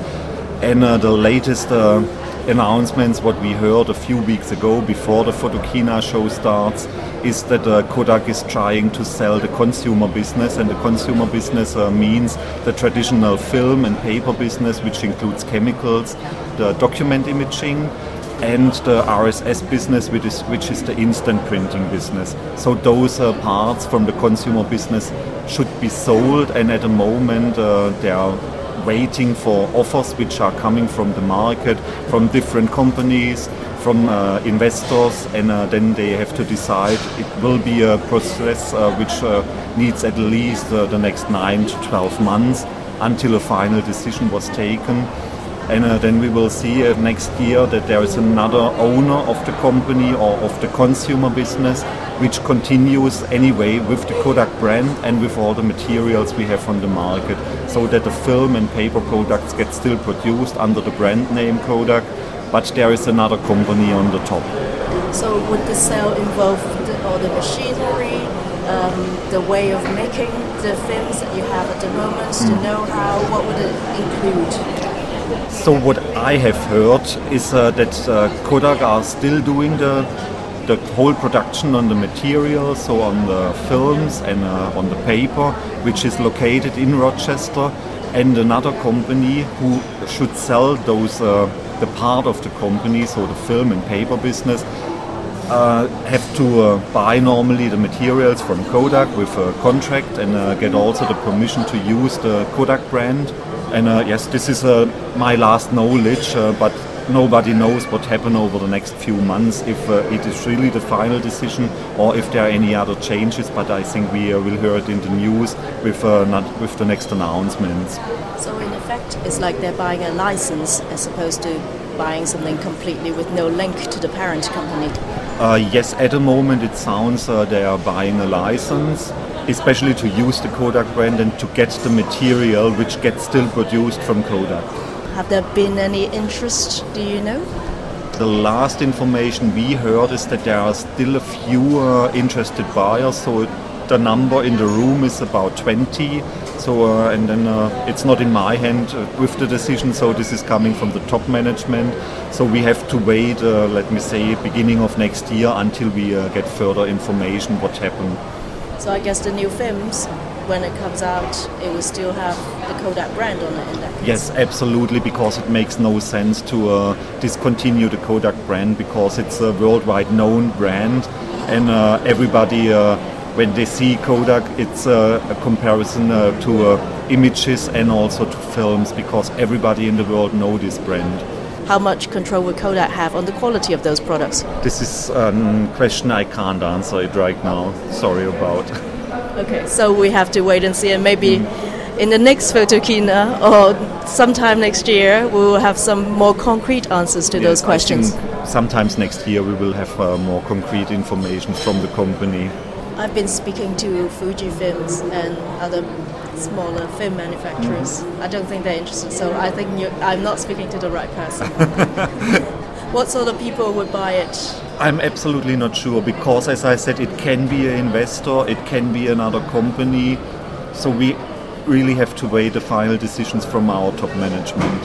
S13: And uh, the latest uh, announcements, what we heard a few weeks ago before the Photokina show starts, is that uh, Kodak is trying to sell the consumer business, and the consumer business uh, means the traditional film and paper business, which includes chemicals, the document imaging, and the RSS business, which is, which is the instant printing business. So those uh, parts from the consumer business should be sold, and at the moment uh, they are waiting for offers which are coming from the market, from different companies, from uh, investors, and uh, then they have to decide. It will be a process uh, which uh, needs at least uh, the next 9 to 12 months until a final decision was taken. And uh, then we will see next year that there is another owner of the company or of the consumer business which continues anyway with the Kodak brand and with all the materials we have on the market so that the film and paper products get still produced under the brand name Kodak but there is another company on the top.
S8: So would the sale involve the, all the machinery, um, the way of making the films that you have at the moment, the
S13: Mm.
S8: know-how? What would it include?
S13: So what I have heard is uh, that uh, Kodak are still doing the the whole production on the material, so on the films and uh, on the paper, which is located in Rochester, and another company who should sell those uh, the part of the company, so the film and paper business, uh, have to uh, buy normally the materials from Kodak with a contract and uh, get also the permission to use the Kodak brand. And uh, yes, this is uh, my last knowledge, uh, but nobody knows what happen over the next few months if uh, it is really the final decision or if there are any other changes. But I think we uh, will hear it in the news with uh, not, with the next announcements.
S8: So in effect, it's like they're buying a license as opposed to buying something completely with no link to the parent company.
S13: Uh, yes, at the moment it sounds uh, they are buying a license, especially to use the Kodak brand and to get the material which gets still produced from Kodak.
S8: Have there been any interest, do you know?
S13: The last information we heard is that there are still a few uh, interested buyers, so the number in the room is about 20. So, uh, and then uh, it's not in my hand uh, with the decision, so this is coming from the top management. So we have to wait, uh, let me say, beginning of next year until we uh, get further information what happened.
S8: So I guess the new films, when it comes out, it will still have the Kodak brand on it in that case.
S13: Yes, absolutely, because it makes no sense to uh, discontinue the Kodak brand because it's a worldwide known brand, and uh, everybody, uh, when they see Kodak, it's uh, a comparison uh, to uh, images and also to films because everybody in the world know this brand.
S8: How much control will Kodak have on the quality of those products?
S13: This is a question I can't answer it right now. Sorry about.
S8: Okay, so we have to wait and see, and maybe in the next Photokina or sometime next year, we will have some more concrete answers to those
S13: Yes, I
S8: questions.
S13: Sometimes next year we will have uh, more concrete information from the company.
S8: I've been speaking to Fuji Films and other smaller film manufacturers. I don't think they're interested, so I think you I'm not speaking to the right person. what sort of people would buy it?
S13: I'm absolutely not sure because, as I said, it can be an investor, it can be another company. So we really have to wait the final decisions from our top management.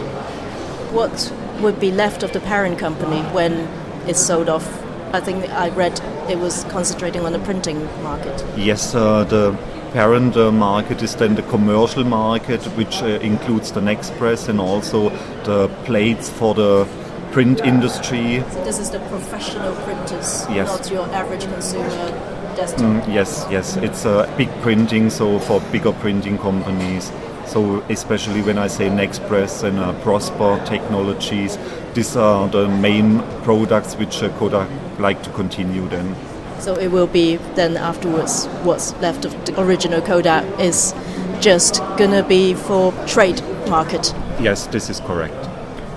S8: What would be left of the parent company when it's sold off? I think I read it was concentrating on the printing market.
S13: Yes, uh, the parent uh, market is then the commercial market, which uh, includes the Nexpress and also the plates for the print industry.
S8: So this is the professional printers,
S13: Yes.
S8: not your average consumer desktop.
S13: Mm, yes, yes, it's uh, big printing, so for bigger printing companies. So especially when I say Nexpress and uh, Prosper Technologies, these are the main products which uh, Kodak like to continue then.
S8: So it will be then afterwards what's left of the original Kodak is just gonna be for trade market.
S13: Yes, this is correct.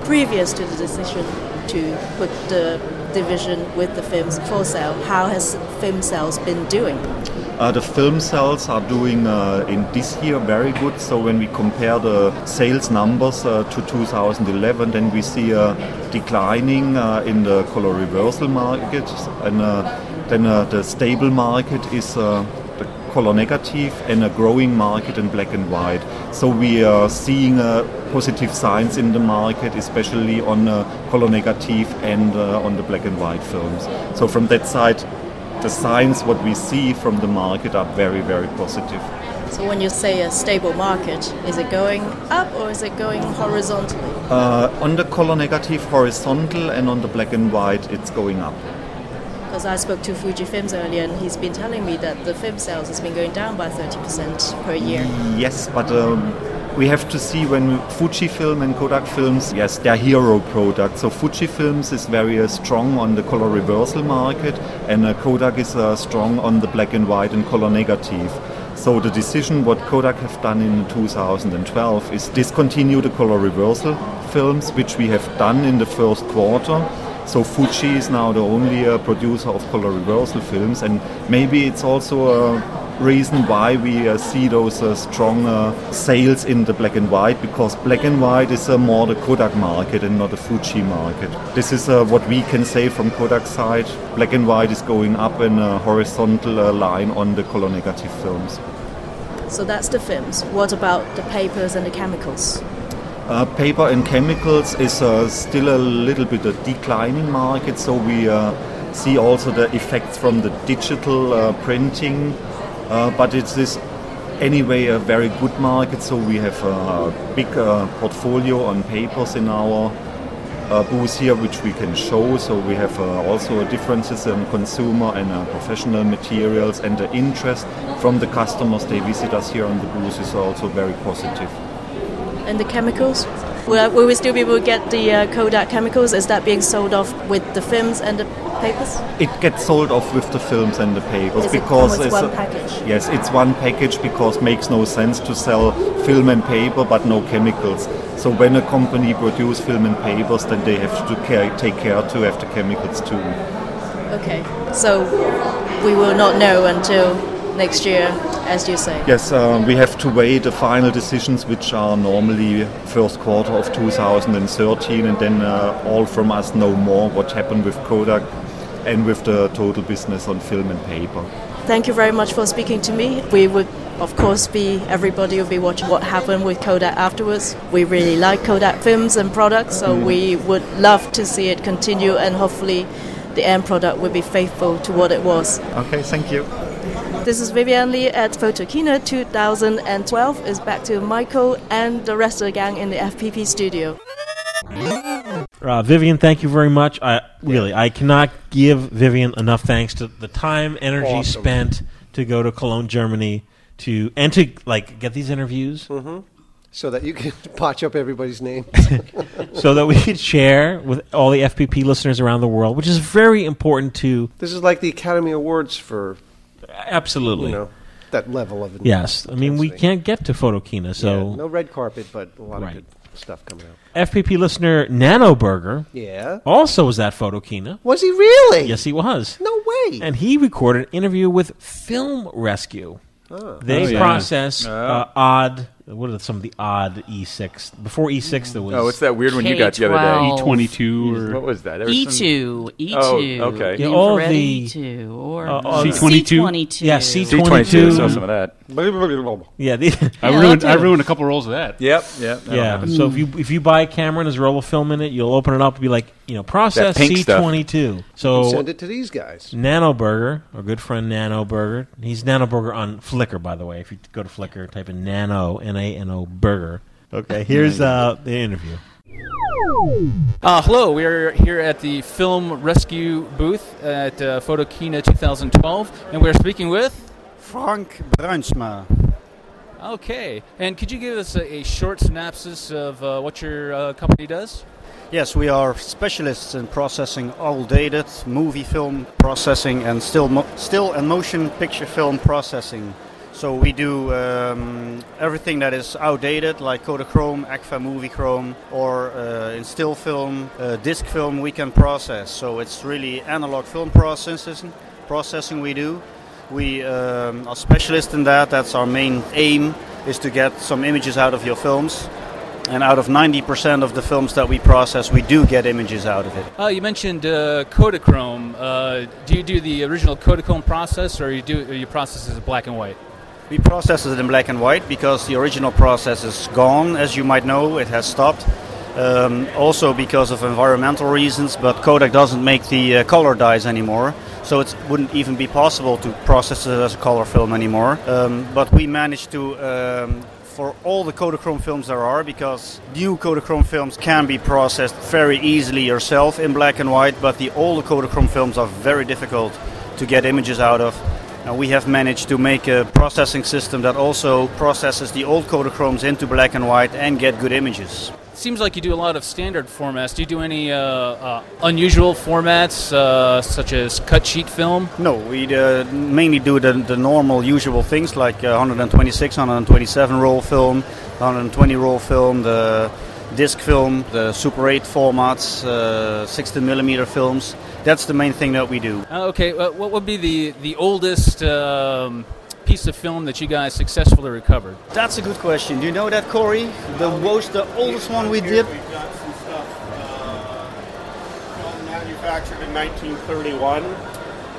S8: Previous to the decision to put the division with the films for sale, how has film sales been doing?
S13: Uh, the film sales are doing uh, in this year very good. So when we compare the sales numbers uh, to 2011, then we see a declining uh, in the color reversal market, and uh, then uh, the stable market is color negative, and a growing market in black and white. So we are seeing uh, positive signs in the market, especially on uh, color negative and uh, on the black and white films. So from that side, the signs what we see from the market are very very positive
S8: So when you say a stable market, is it going up or is it going horizontally?
S13: uh, on the color negative horizontal and on the black and white it's going up
S8: Because I spoke to Fuji Films earlier and he's been telling me that the film sales has been going down by 30% per year.
S13: yes but um, we have to see when Fujifilm and Kodak films, yes, they're hero products. So Fujifilms is very uh, strong on the color reversal market, and uh, Kodak is uh, strong on the black and white and color negative. So the decision what Kodak have done in 2012 is discontinue the color reversal films, which we have done in the first quarter. So Fuji is now the only uh, producer of color reversal films, and maybe it's also a reason why we uh, see those uh, strong uh, sales in the black and white because black and white is uh, more the Kodak market and not the Fuji market. This is uh, what we can say from Kodak side. Black and white is going up in a horizontal line on the color negative films.
S8: So that's the films. What about the papers and the chemicals?
S13: Uh, paper and chemicals is uh, still a little bit a declining market, so we uh, see also the effects from the digital uh, printing, uh, but it is anyway a very good market, so we have a big uh, portfolio on papers in our booth here which we can show. So we have also differences in consumer and professional materials, and the interest from the customers they visit us here on the booth is also very positive.
S8: And the chemicals? Will, will we still be able to get the uh, Kodak chemicals? Is that being sold off with the films and the papers?
S13: It gets sold off with the films and the papers
S8: Is it
S13: because
S8: almost
S13: it's
S8: one
S13: a-
S8: package?
S13: Yes, it's one package because makes no sense to sell film and paper but no chemicals. So when a company produce film and papers, then they have to care, take care to have the chemicals too.
S8: Okay, so we will not know until next year, as you say.
S13: Yes, um, we have to wait the final decisions, which are normally first quarter of 2013, and then uh, all from us know more what happened with Kodak and with the total business on film and paper.
S8: Thank you very much for speaking to me. We would, of course, be everybody will be watching what happened with Kodak afterwards. We really like Kodak films and products, so
S13: Mm.
S8: we would love to see it continue, and hopefully, the end product will be faithful to what it was.
S13: Okay, thank you.
S8: This is Vivian Lee at Photokina 2012. Is back to Michael and the rest of the gang in the FPP studio.
S1: Uh, Vivian, thank you very much. I really, I cannot give Vivian enough thanks to the time, energy
S6: Awesome.
S1: spent to go to Cologne, Germany, to and to like get these interviews,
S6: hmm So that you can patch up everybody's name.
S1: so that we could share with all the FPP listeners around the world, which is very important to.
S6: This is like the Academy Awards for
S1: absolutely
S6: you know that level of
S1: Yes, I mean we can't get to Photokina, so
S6: Yeah, no red carpet, but a lot
S1: Right.
S6: of good stuff coming out.
S1: FPP listener Nano Burger,
S6: Yeah.
S1: also was at Photokina.
S6: Was he really?
S1: Yes, he was.
S6: No way.
S1: And he recorded an interview with Film Rescue.
S6: Oh.
S1: They
S2: Oh, yeah.
S1: process
S2: Oh.
S1: uh, odd. What are some of the odd E6? Before E6, there was.
S2: Oh, what's that weird one you got the other day?
S4: E22 or
S2: What was that? There was some-
S5: E2, E2,
S2: Oh, okay.
S1: Yeah, all
S5: infrared
S1: the-
S5: E2, or
S1: Uh, uh,
S4: C22?
S5: C22.
S1: Yeah,
S2: C22.
S1: C22.
S2: Saw some of that.
S1: Yeah, the,
S4: I
S5: Yeah,
S4: ruined.
S5: that
S4: I
S5: too.
S4: ruined a couple rolls of that.
S2: Yep, yep. that'll
S1: yeah.
S2: happen.
S1: So if you if you buy a camera and there's roll of film in it, you'll open it up and be like, you know, process
S2: pink stuff.
S1: C22. So
S6: Send it to these guys.
S1: Nano Burger, our good friend Nano Burger. He's Nano Burger on Flickr, by the way. If you go to Flickr, type in Nano N A N O Burger. Okay, here's uh, the interview.
S14: Uh, hello, we are here at the Film Rescue booth at uh, Photokina 2012, and we're speaking with
S15: Frank Bruinsma.
S14: Okay, and could you give us a, a short synopsis of uh, what your uh, company does?
S15: Yes, we are specialists in processing all dated movie film processing and still, mo- still and motion picture film processing. So we do um, everything that is outdated, like Kodachrome, Agfa Moviechrome, or uh, in still film, uh, disc film, we can process. So it's really analog film processing. Processing we do. We um, are specialists in that. That's our main aim, is to get some images out of your films. And out of 90% of the films that we process, we do get images out of it.
S14: Uh, you mentioned uh, Kodachrome. Uh, do you do the original Kodachrome process, or you do or you process it as black and white?
S15: We process it in black and white because the original process is gone, as you might know, it has stopped. Um, also because of environmental reasons, but Kodak doesn't make the uh, color dyes anymore, so it wouldn't even be possible to process it as a color film anymore. Um, but we managed to, um, for all the Kodachrome films there are, because new Kodachrome films can be processed very easily yourself in black and white, but the older Kodachrome films are very difficult to get images out of. Now we have managed to make a processing system that also processes the old Kodachromes into black and white and get good images.
S14: Seems like you do a lot of standard formats. Do you do any uh, uh, unusual formats, uh, such as cut sheet film?
S15: No, we uh, mainly do the, the normal, usual things like uh, 126, 127 roll film, 120 roll film, the disc film, the Super 8 formats, uh, 16 millimeter films. That's the main thing that we do.
S14: Uh, okay, uh, what would be the the oldest um, piece of film that you guys successfully recovered?
S15: That's a good question. Do you know that, Corey? The most, the oldest one we did.
S16: We've got some stuff uh, film manufactured in 1931,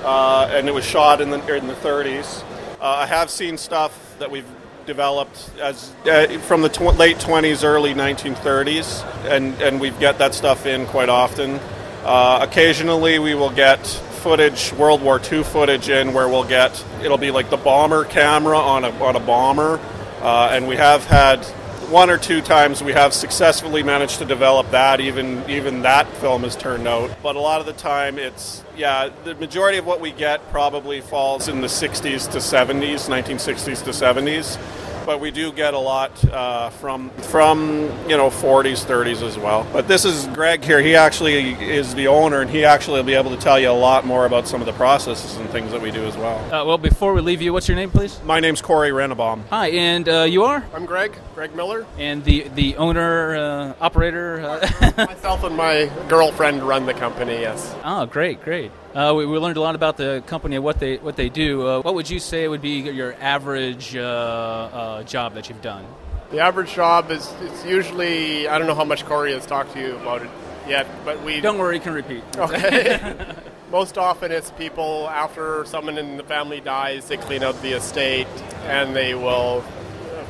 S16: uh, and it was shot in the in the 30s. Uh, I have seen stuff that we've developed as uh, from the tw- late 20s, early 1930s, and and we get that stuff in quite often. Uh, occasionally, we will get footage, World War II footage in, where we'll get it'll be like the bomber camera on a on a bomber, uh, and we have had one or two times we have successfully managed to develop that. Even even that film has turned out. But a lot of the time, it's yeah. The majority of what we get probably falls in the 60s to 70s, 1960s to 70s. But we do get a lot uh, from from you know 40s, 30s as well. But this is Greg here. He actually is the owner, and he actually will be able to tell you a lot more about some of the processes and things that we do as well.
S14: Uh, well, before we leave you, what's your name, please?
S16: My name's Corey Renabaum.
S14: Hi, and uh, you are?
S17: I'm Greg, Greg Miller.
S14: And the the owner, uh, operator. Uh,
S17: Myself and my girlfriend run the company. Yes.
S14: oh, great, great. Uh, we, we learned a lot about the company and what they what they do. Uh, what would you say would be your average uh, uh, job that you've done?
S17: The average job is it's usually I don't know how much Corey has talked to you about it yet, but we
S14: Don't worry, you can repeat.
S17: Okay. Most often it's people after someone in the family dies, they clean out the estate and they will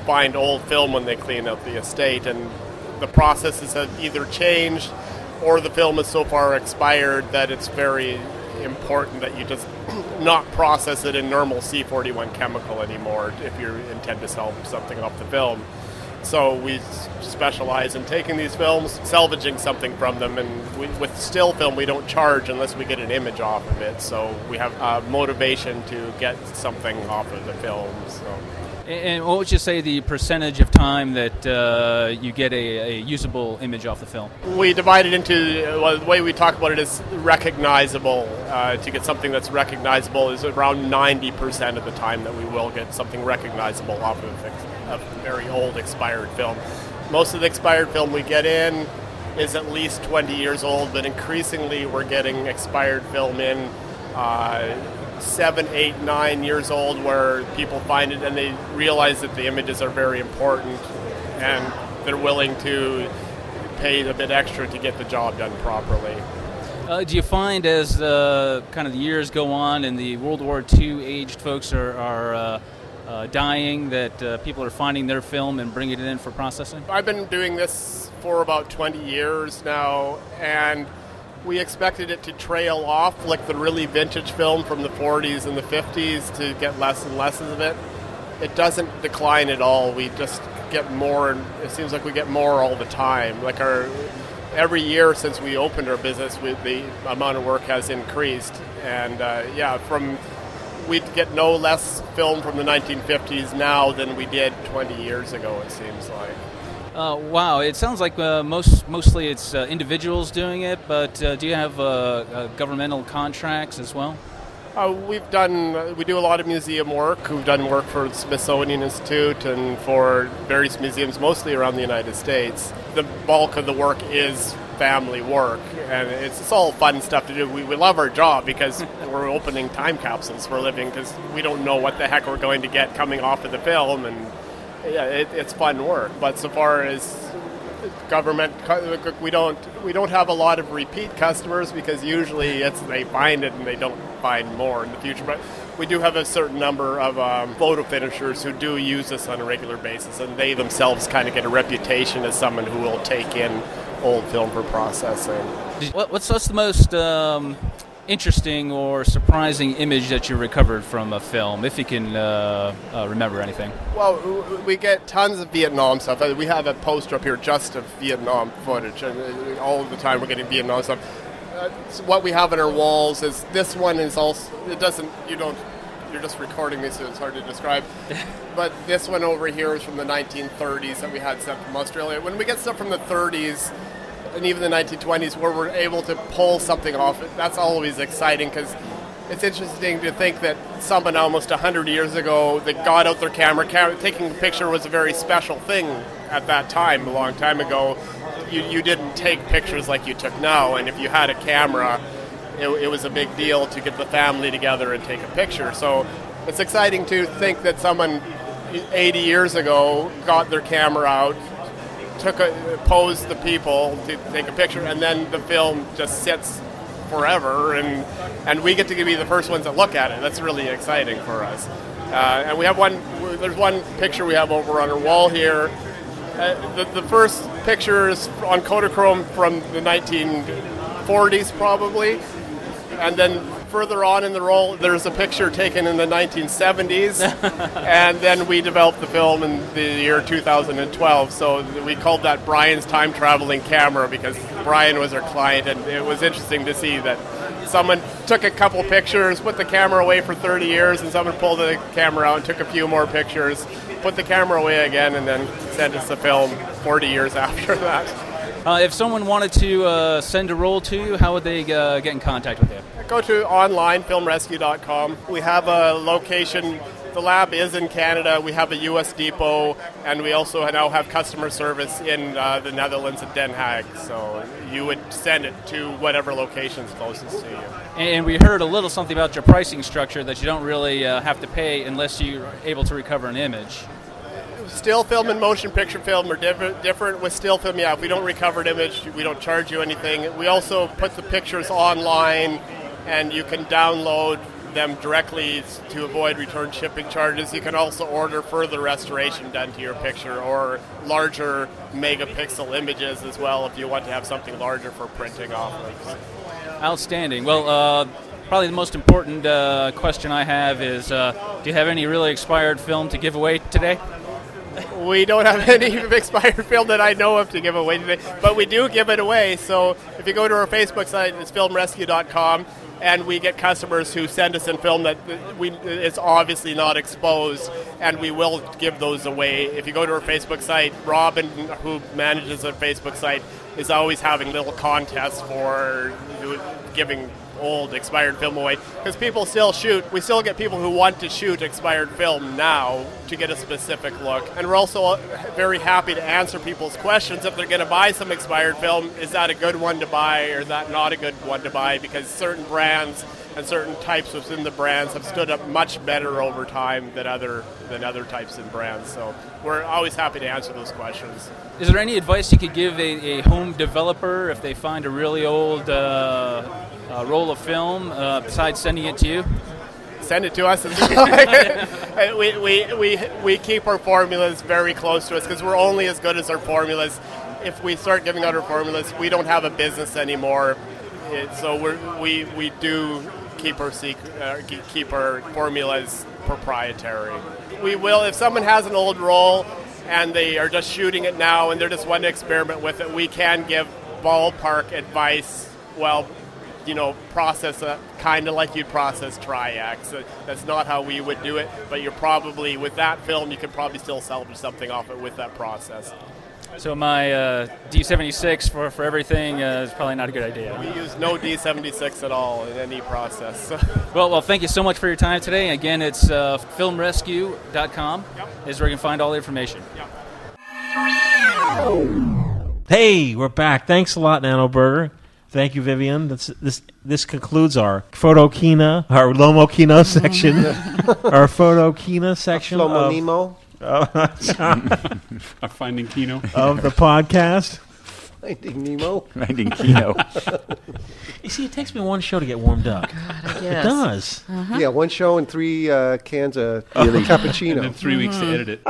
S17: find old film when they clean out the estate and the processes have either changed or the film is so far expired that it's very important that you just not process it in normal C41 chemical anymore if you intend to sell something off the film. So we specialize in taking these films, salvaging something from them, and we, with still film we don't charge unless we get an image off of it. So we have uh, motivation to get something off of the film. So.
S14: And what would you say the percentage of time that uh, you get a, a usable image off the film?
S17: We divide it into well, the way we talk about it is recognizable. Uh, to get something that's recognizable is around 90% of the time that we will get something recognizable off of a very old expired film. Most of the expired film we get in is at least 20 years old, but increasingly we're getting expired film in uh, seven, eight, nine years old where people find it and they realize that the images are very important and they're willing to pay a bit extra to get the job done properly.
S14: Uh, do you find as the kind of the years go on and the World War II aged folks are, are uh, uh, dying that uh, people are finding their film and bringing it in for processing?
S17: I've been doing this for about 20 years now, and we expected it to trail off like the really vintage film from the 40s and the 50s to get less and less of it. It doesn't decline at all. We just get more, and it seems like we get more all the time. Like our every year since we opened our business, we, the amount of work has increased, and uh, yeah, from we get no less film from the 1950s now than we did 20 years ago. It seems like.
S14: Uh, wow, it sounds like uh, most mostly it's uh, individuals doing it, but uh, do you have uh, uh, governmental contracts as well?
S17: Uh, we've done we do a lot of museum work. We've done work for the Smithsonian Institute and for various museums, mostly around the United States. The bulk of the work is family work, and it's, it's all fun stuff to do. We, we love our job because we're opening time capsules for a living because we don't know what the heck we're going to get coming off of the film, and yeah, it, it's fun work. But so far as government we don't we don't have a lot of repeat customers because usually it's they find it and they don't find more in the future but we do have a certain number of um, photo finishers who do use us on a regular basis and they themselves kind of get a reputation as someone who will take in old film for processing
S14: what- What's, what's the most um, interesting or surprising image that you recovered from a film, if you can uh, uh, remember anything?
S17: Well, we get tons of Vietnam stuff. Uh, We have a poster up here just of Vietnam footage, and uh, all the time we're getting Vietnam stuff. Uh, so what we have on our walls is this one is also. It doesn't. You don't. You're just recording me, so it's hard to describe. but this one over here is from the 1930s that we had stuff from Australia. When we get stuff from the 30s and even the 1920s where we're able to pull something off, that's always exciting because it's interesting to think that someone almost 100 years ago that got out their camera, camera taking a picture was a very special thing at that time, a long time ago. You, you didn't take pictures like you took now, and if you had a camera, it, it was a big deal to get the family together and take a picture. So it's exciting to think that someone 80 years ago got their camera out, took a posed the people to take a picture, and then the film just sits forever, and and we get to be the first ones that look at it. That's really exciting for us. Uh, and we have one. There's one picture we have over on our wall here. Uh, the, the first picture is on Kodachrome from the 1940s, probably, and then further on in the roll, there's a picture taken in the 1970s, and then we developed the film in the year 2012. So we called that Brian's time traveling camera because Brian was our client, and it was interesting to see that someone took a couple pictures, put the camera away for 30 years, and someone pulled the camera out and took a few more pictures, put the camera away again, and then sent us the film 40 years after that.
S14: Uh, if someone wanted to uh, send a roll to you, how would they uh, get in contact with you?
S17: Go to online, filmrescue.com. We have a location. The lab is in Canada. We have a U.S. depot, and we also now have customer service in uh, the Netherlands at Den Haag. So you would send it to whatever location is closest to you.
S14: And we heard a little something about your pricing structure that you don't really uh, have to pay unless you're able to recover an image.
S17: Still film and motion picture film are different. Different with still film, yeah. If we don't recover an image, we don't charge you anything. We also put the pictures online, and you can download them directly to avoid return shipping charges. You can also order further restoration done to your picture or larger megapixel images as well if you want to have something larger for printing off.
S14: Outstanding. Well, uh, probably the most important uh, question I have is uh, do you have any really expired film to give away today?
S17: We don't have any expired film that I know of to give away today, but we do give it away. So if you go to our Facebook site, it's filmrescue.com, and we get customers who send us in film that we it's obviously not exposed, and we will give those away. If you go to our Facebook site, Robin, who manages our Facebook site, is always having little contests for giving old expired film away because people still shoot. We still get people who want to shoot expired film now to get a specific look, and we're also very happy to answer people's questions if they're going to buy some expired film. Is that a good one to buy, or is that not a good one to buy? Because certain brands and certain types within the brands have stood up much better over time than other than other types and brands. So we're always happy to answer those questions.
S14: Is there any advice you could give a, a home developer if they find a really old uh, uh, roll of film uh, besides sending it to you?
S17: Send it to us. we, we, we, we keep our formulas very close to us because we're only as good as our formulas. If we start giving out our formulas, we don't have a business anymore. It, so we're, we, we do keep our secret, uh, keep our formulas proprietary. We will if someone has an old roll and they are just shooting it now and they're just wanting to experiment with it. We can give ballpark advice. Well, you know, process it kind of like you'd process Tri-X. So that's not how we would do it, but you're probably with that film, you could probably still salvage something off it with that process.
S14: So my uh, D76 for, for everything uh, is probably not a good idea.
S17: We use no D76 at all in any process.
S14: well, well, thank you so much for your time today. Again, it's uh, filmrescue.com
S17: yep.
S14: is where you can find all the information.
S17: Yep.
S1: Hey, we're back. Thanks a lot, Nano Burger. Thank you, Vivian. That's, this this concludes our Photokina, our Lomokino section, our Photokina section.
S6: Lomo
S1: of,
S6: Nemo.
S4: Uh, finding Kino
S1: of the podcast.
S6: Finding Nemo.
S2: Finding Kino.
S1: you see, it takes me one show to get warmed up.
S5: God, I
S1: It
S5: guess.
S1: does.
S5: Uh-huh.
S6: Yeah, one show and three uh, cans of
S4: Really?
S6: cappuccino.
S4: And then three weeks to edit it.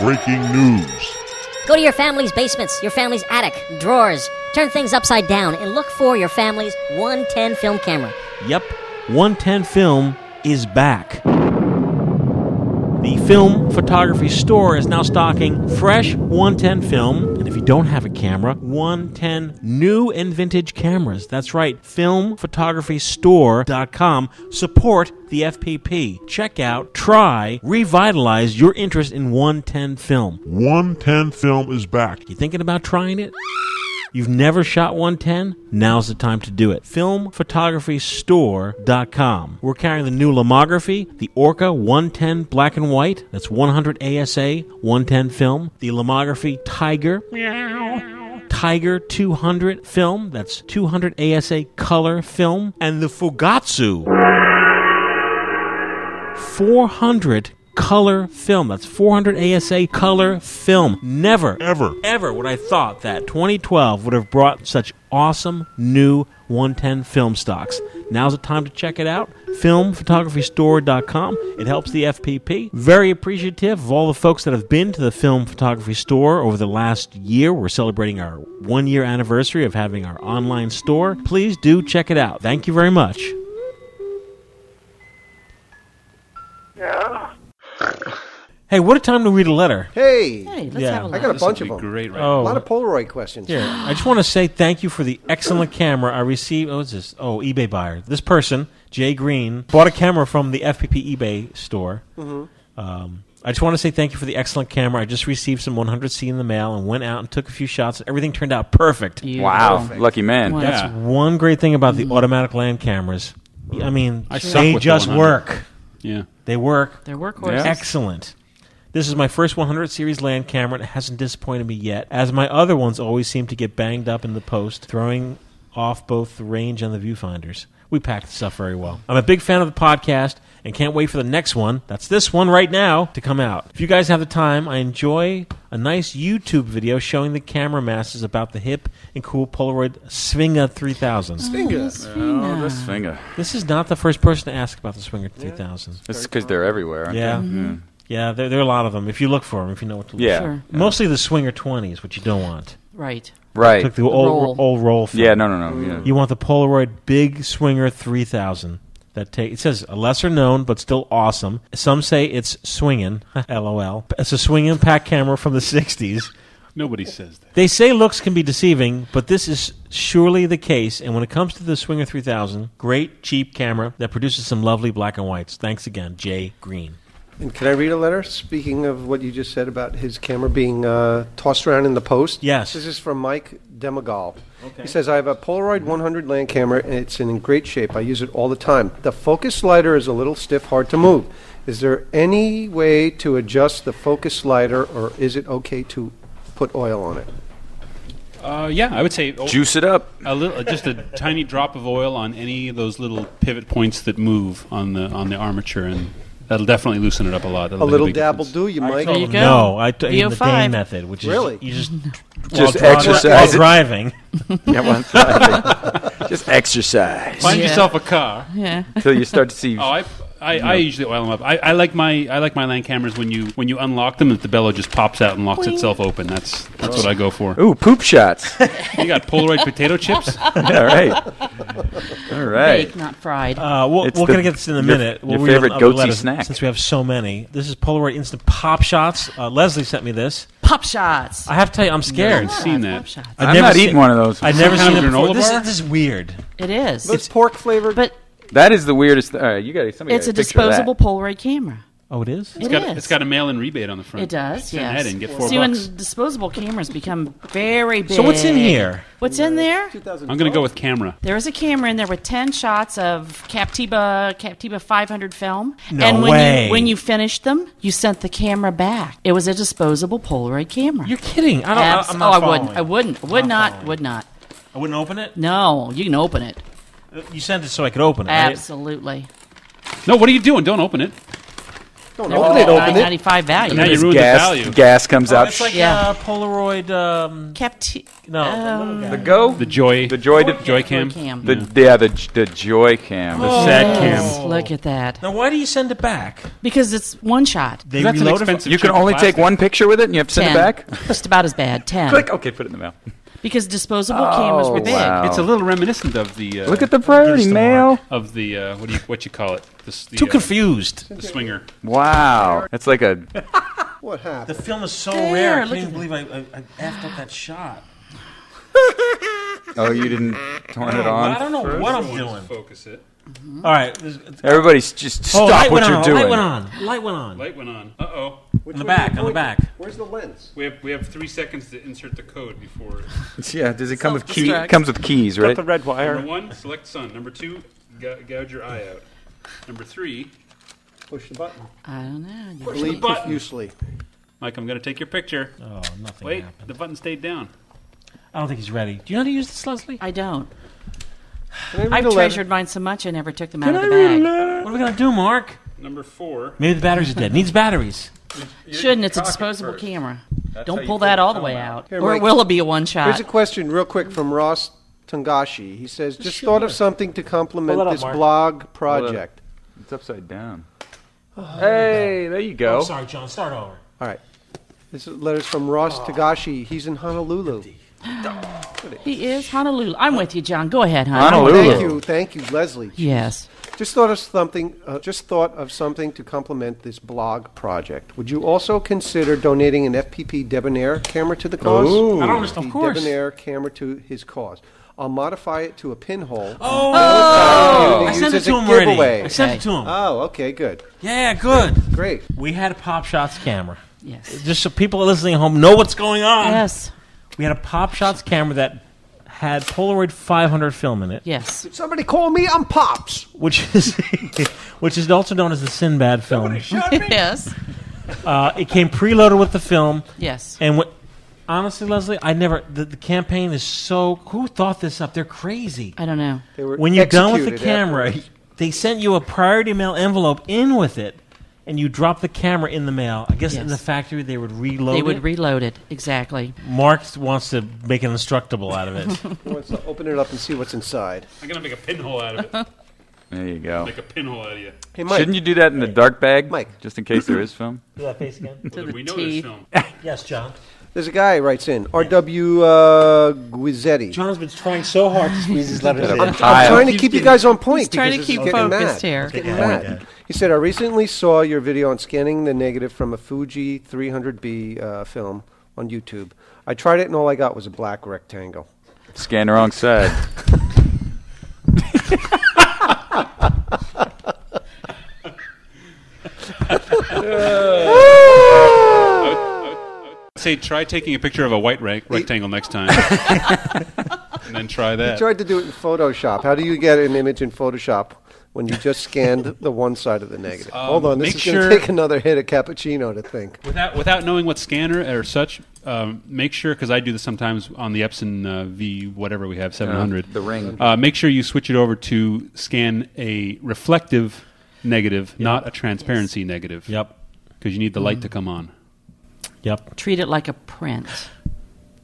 S18: Breaking news.
S19: Go to your family's basements, your family's attic, drawers. Turn things upside down and look for your family's 110 film camera.
S1: Yep, 110 Film is back. The film photography store is now stocking fresh 110 film, and if you don't have a camera, 110 new and vintage cameras. That's right, filmphotographystore.com. Support the FPP. Check out, try, revitalize your interest in 110 film.
S18: 110 Film is back.
S1: You thinking about trying it? You've never shot 110? Now's the time to do it. Filmphotographystore.com. We're carrying the new Lomography, the Orca 110 black and white, that's 100 ASA 110 film, the Lomography Tiger, Meow. Tiger 200 film, that's 200 ASA color film, and the Fugatsu 400 color film. That's 400 ASA color film. Never,
S18: ever,
S1: ever would I thought that 2012 would have brought such awesome new 110 film stocks. Now's the time to check it out. FilmPhotographyStore.com. It helps the FPP. Very appreciative of all the folks that have been to the Film Photography Store over the last year. We're celebrating our one year anniversary of having our online store. Please do check it out. Thank you very much.
S6: Yeah.
S1: Hey, what a time to read a letter.
S6: Hey.
S5: Hey, let's
S1: Yeah.
S5: have a
S6: I got a
S5: look.
S6: bunch of them.
S4: Great, right?
S1: Oh.
S6: A lot of Polaroid questions.
S1: Here, I just want to say thank you for the excellent camera I received. Oh, What is this? Oh, eBay buyer. This person, Jay Green, bought a camera from the FPP eBay store.
S6: Mhm.
S1: Um, I just want to say thank you for the excellent camera. I just received some 100C in the mail and went out and took a few shots. Everything turned out perfect.
S2: Wow, lucky man.
S1: That's one great thing about the automatic land cameras. I mean,
S4: I suck
S1: they
S4: with the
S1: just
S4: 100.
S1: work.
S4: Yeah.
S1: They work.
S5: They're workhorses.
S1: Excellent. This is my first 100 series land camera. and It hasn't disappointed me yet, as my other ones always seem to get banged up in the post, throwing off both the range and the viewfinders. We pack the stuff very well. I'm a big fan of the podcast and can't wait for the next one. That's this one right now to come out. If you guys have the time, I enjoy a nice YouTube video showing the camera masters about the hip and cool Polaroid Svinga 3000.
S6: Svinga.
S2: Oh, the Svinga.
S1: This is not the first person to ask about the Swinger 3000.
S2: It's because they're everywhere, aren't
S1: Yeah.
S2: they?
S1: Mhm. Yeah, there, there are a lot of them. If you look for them, if you know what to look
S2: Yeah.
S1: for.
S2: Sure.
S1: Mostly the Swinger 20s, which you don't want.
S5: Right.
S2: Right.
S1: Took the old
S5: roll.
S1: old roll. Film.
S2: Yeah, no, no, no, yeah.
S1: You want the Polaroid Big Swinger 3000. That take it says a lesser known but still awesome. Some say it's swinging. LOL. It's a swinging pack camera from the 60s.
S4: Nobody says that.
S1: They say looks can be deceiving, but this is surely the case. And when it comes to the Swinger 3000, great cheap camera that produces some lovely black and whites. Thanks again, Jay Green.
S6: And can I read a letter? Speaking of what you just said about his camera being uh, tossed around in the post.
S1: Yes.
S6: This is from Mike Demagal.
S1: Okay.
S6: He says, I have a Polaroid 100 land camera and it's in great shape. I use it all the time. The focus slider is a little stiff, hard to move. Is there any way to adjust the focus slider or is it okay to put oil on it?
S4: Uh, yeah, I would say oh,
S2: Juice it up.
S4: A little, just a tiny drop of oil on any of those little pivot points that move on the on the armature, and that'll definitely loosen it up a lot. That'll
S6: A
S4: make
S6: little
S4: big
S6: dabble
S4: difference.
S6: do, you Mike.
S5: There you go.
S1: No, I t- in the
S5: VO5.
S1: Dane method, which is
S6: Really?
S1: you just
S2: Just
S1: while dri-
S2: exercise
S1: while driving.
S2: yeah, one driving. Just exercise.
S4: Find
S5: Yeah.
S4: yourself a car.
S5: Yeah.
S2: Until you start to see.
S4: Oh, I, I, I usually oil them up. I, I like my I like my land cameras when you when you unlock them, that the bellow just pops out and locks itself open. That's that's what I go for.
S2: Ooh, poop shots.
S4: You got Polaroid potato chips.
S2: All right. All right.
S5: Baked, not fried.
S1: Uh, we'll,
S2: It's
S1: we're
S2: the-
S1: going to get this in a
S2: your-
S1: minute.
S2: your
S1: We'll read
S2: favorite
S1: other
S2: goatsy
S1: letters
S2: snack.
S1: since we have so many. This is Polaroid Instant Pop Shots. Uh, Leslie sent me this.
S5: Pop shots.
S1: I have to tell you, I'm scared.
S4: I've seen that.
S5: Pop shots.
S1: I've
S2: I'm
S1: never
S2: not
S1: seen-
S2: eating one of those.
S1: I've
S4: Some
S1: never
S4: kind
S1: seen
S4: of
S1: it before.
S4: granola
S1: This
S4: bar?
S1: is, this is weird.
S5: It is.
S6: It's pork flavored.
S5: but
S2: That is the weirdest. All right, you got somebody.
S5: it's
S2: got
S5: a
S2: picture
S5: disposable Polaroid camera.
S1: Oh, it is.
S4: It's
S5: It
S4: got
S5: is.
S4: it's got a mail-in rebate on the front.
S5: It does,
S4: Send
S5: yes.
S4: that in, get four
S5: See,
S4: bucks.
S5: when disposable cameras become very big.
S1: So what's in here?
S5: What's in there?
S4: I'm going to go with camera.
S5: There is a camera in there with 10 shots of Captiva Captiva 500 film.
S1: No
S5: and when
S1: way.
S5: you when you finished them, you sent the camera back. It was a disposable Polaroid camera.
S1: You're kidding. I don't.
S5: Abs-
S1: I'm not
S5: oh, I wouldn't. I wouldn't. Would
S1: Not
S5: not. Would not.
S1: I wouldn't open it.
S5: No, you can open it.
S1: You sent it so I could open it. right?
S5: Absolutely.
S4: No, what are you doing? Don't open it.
S6: Don't open it, open it.
S5: 995 value.
S4: Now you
S2: This
S4: ruined the value.
S2: gas comes
S1: Oh,
S2: out.
S1: it's like
S5: Yeah.
S1: uh, Polaroid. Um,
S5: Capti-
S1: no, the
S5: um,
S2: the go.
S4: The Joy.
S2: The joy.
S4: Joy,
S2: Joy
S4: cam.
S5: cam.
S2: The yeah. The the joy cam.
S4: The sad
S5: Yes,
S4: cam.
S5: Look at that.
S1: Now, why do you send it back?
S5: Because it's one shot.
S1: They
S4: That's an
S1: reload it.
S4: expensive.
S2: You can
S4: chunk of
S2: only take
S4: plastic.
S2: one picture with it, and you have to send
S5: Ten.
S2: it back.
S5: Just about as bad. Ten.
S2: Click. Okay, put it in the mail.
S5: Because disposable cameras were
S2: Oh,
S5: big.
S2: wow.
S4: It's a little reminiscent of the. Uh,
S2: Look at the priority
S1: Against the
S2: mail.
S4: of the uh, what do you what you call it? The, s- the,
S1: Too
S4: uh,
S1: confused.
S4: The swinger.
S2: Wow, that's like a.
S6: What happened?
S1: The film is so
S5: There,
S1: rare. I
S5: look
S1: can't even believe I, I, I effed up that shot.
S2: Oh, you didn't turn it on.
S1: I don't know what I'm doing.
S4: Focus it.
S1: All right. this-
S2: Everybody's just
S1: Oh,
S2: stop
S1: light
S2: what
S1: went
S2: you're
S1: on.
S2: doing.
S1: Light went on. Light went on.
S4: Light went on. Uh oh.
S6: Which
S1: On the
S6: way are you
S1: back, on the back.
S6: Where's the lens?
S4: We have we have three seconds to insert the code before.
S2: Yeah, does it come with key?
S5: Self-destruct.
S2: It comes with keys, right?
S16: The red wire.
S4: Number one, select sun. Number two, gou- gouge your eye out. Number three,
S6: Push the button.
S5: I don't know. You
S6: Bleed
S5: think-
S4: button.
S6: profusely.
S4: Mike, I'm going to take your picture.
S1: Oh, nothing
S4: Wait,
S1: happened.
S4: the button stayed down.
S1: I don't think he's ready. Do you know how to use this, Leslie?
S5: I don't.
S6: Can I read
S5: I've treasured mine so much I never took them out of the bag.
S1: What are we gonna do, Mark?
S4: Number four.
S1: Maybe the batteries are dead. Needs batteries.
S5: Shouldn't. It's a
S2: cock it
S5: disposable
S2: first.
S5: camera.
S2: That's
S5: Don't pull
S2: pull
S5: that all the way
S2: out.
S5: out.
S6: Here,
S5: or
S6: Mike.
S5: will it be a one shot.
S6: Here's a question, real quick, from Ross Tangashi. He says, just
S1: Sure.
S6: thought of something to complement
S1: Pull up,
S6: this
S1: Mark.
S6: blog project.
S2: It's upside down. Oh, hey, there you go.
S1: Oh, sorry, John. Start over.
S6: All right. This is letters from Ross oh. Tagashi. He's in Honolulu.
S5: He is Honolulu. I'm with you, John. Go ahead, hon.
S6: Thank you, thank you, Leslie.
S5: Yes.
S6: Just thought of something. Uh, just thought of something to complement this blog project. Would you also consider donating an FPP Debonair camera to the cause?
S1: Ooh. I don't understand. Of course.
S6: Debonair camera to his cause. I'll modify it to a pinhole.
S1: Oh!
S6: To
S1: I sent it to him already.
S6: giveaway.
S1: I sent it to him.
S6: Oh, okay, good.
S1: Yeah, good.
S6: Great.
S1: We had a Pop Shots camera.
S5: Yes.
S1: Just so people listening at home know what's going on.
S5: Yes.
S1: We had a Pop Shots camera that had Polaroid 500 film in it.
S5: Yes.
S6: Did somebody call me? I'm Pops.
S1: Which is which is also known as the Sinbad film.
S5: yes.
S1: Uh, it came preloaded with the film.
S5: Yes.
S1: And what, honestly, Leslie, I never. The, the campaign is so. Who thought this up? They're crazy.
S5: I don't know.
S6: They were
S1: When you're done with the
S6: executed
S1: camera,
S6: afterwards.
S1: they sent you a priority mail envelope in with it, and you drop the camera in the mail. I guess in the factory they would reload
S5: They
S1: it.
S5: would reload it. Exactly.
S1: Mark wants to make an instructable out of it.
S6: He wants to open it up and see what's inside.
S4: I'm gonna make a pinhole out of it.
S2: There you go.
S4: Make a pinhole out of you.
S6: Hey, Mike.
S2: Shouldn't you do that in the dark bag,
S6: Mike.
S2: just in case there is film?
S1: Do that face again.
S4: Well, we know there's film.
S1: yes, John.
S6: There's a guy who writes in R.W. Uh, Guizzetti.
S1: John's been trying so hard to squeeze his letters
S6: I'm. I'm trying to keep you guys on point.
S5: He's trying to keep
S6: getting
S5: focused
S6: mad.
S5: here.
S6: Getting mad.
S1: yeah.
S6: He said, I recently saw your video on scanning the negative from a Fuji 300B uh, film on YouTube. I tried it and all I got was a black rectangle.
S2: Scan the wrong side.
S4: Say, try taking a picture of a white rec- rectangle next time, and then try
S6: He
S4: that.
S6: tried to do it in Photoshop. How do you get an image in Photoshop when you just scanned the one side of the negative?
S4: Um,
S6: Hold on, this
S4: make
S6: is going to take another hit of cappuccino to think.
S4: Without without knowing what scanner or such, um, make sure because I do this sometimes on the Epson uh, V whatever we have seven hundred.
S2: the ring.
S4: Uh, make sure you switch it over to scan a reflective negative, not a transparency negative.
S1: Yep.
S4: Because you need the light to come on.
S1: Yep.
S5: Treat it like a print.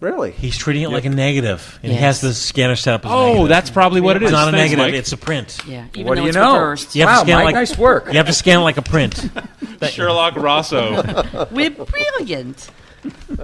S6: Really?
S1: He's treating it like a negative. negative, and he
S5: Yes.
S1: has the scanner set up as a
S4: Oh,
S1: negative.
S4: that's probably what it
S1: It's not a
S4: Thanks,
S1: negative;
S4: Mike.
S1: it's a print.
S5: Yeah. Even
S2: What
S5: though
S2: do you
S5: it's
S2: know?
S5: reversed.
S1: You have
S2: Wow,
S1: to scan
S2: Mike,
S1: like
S2: nice work.
S1: You have to scan it like a print.
S4: Sherlock Raso.
S5: We're brilliant.
S6: Uh,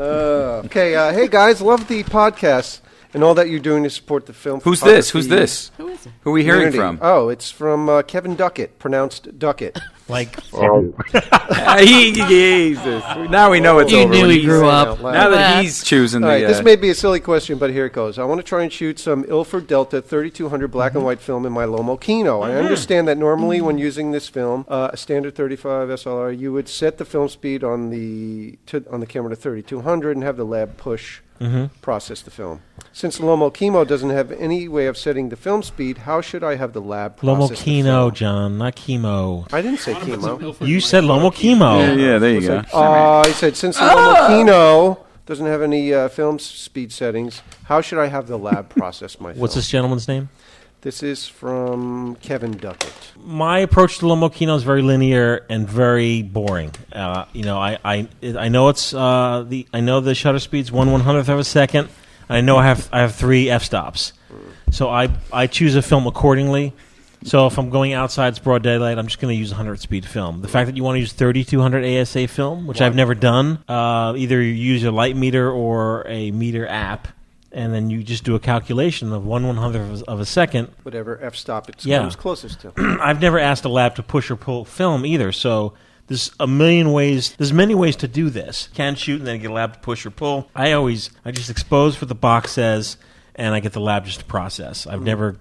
S6: okay, uh, hey guys, love the podcast and all that you're doing to support the film.
S2: Who's this? Who's
S6: photography
S2: this?
S5: Who is it?
S2: Who are we hearing
S6: community.
S2: from?
S6: Oh, it's from uh, Kevin Duckett, pronounced Duckett.
S1: Like
S2: he- Jesus. Now we know it's
S5: You
S2: over.
S5: knew he grew up.
S6: out.
S2: Now that
S5: That-
S2: he's choosing
S6: All
S2: the.
S6: right, this
S2: uh,
S6: may be a silly question, but here it goes. I want to try and shoot some Ilford Delta 3200 black and white film in my Lomokino. I understand that normally when using this film, uh, a standard 35 SLR, you would set the film speed on the to, on the camera to 3200 and have the lab push process the film. Since Lomokino doesn't have any way of setting the film speed, how should I have the lab process
S1: Lomo
S6: the
S1: Kino,
S6: film?
S1: John, not chemo.
S6: I didn't say chemo.
S1: You said Lomo Kimo.
S2: Yeah, yeah, there you go.
S6: Uh, I said, since the Lomokino doesn't have any uh, film s- speed settings, how should I have the lab process my film?
S1: What's this gentleman's name?
S6: This is from Kevin Duckett.
S1: My approach to Lomokino is very linear and very boring. Uh, you know, I, I I know it's uh, the I know the shutter speed's one one hundredth of a second. I know I have I have three f stops, so I I choose a film accordingly. So if I'm going outside, it's broad daylight. I'm just going to use 100 speed film. The fact that you want to use 3200 ASA film, which I've never done, uh, either you use a light meter or a meter app, and then you just do a calculation of one one hundredth of a second.
S6: Whatever f stop it
S1: Yeah.
S6: comes closest to.
S1: I've never asked a lab to push or pull film either, so there's a million ways. There's many ways to do this. Can shoot and then get a lab to push or pull. I always I just expose what the box says, and I get the lab just to process. I've mm. never.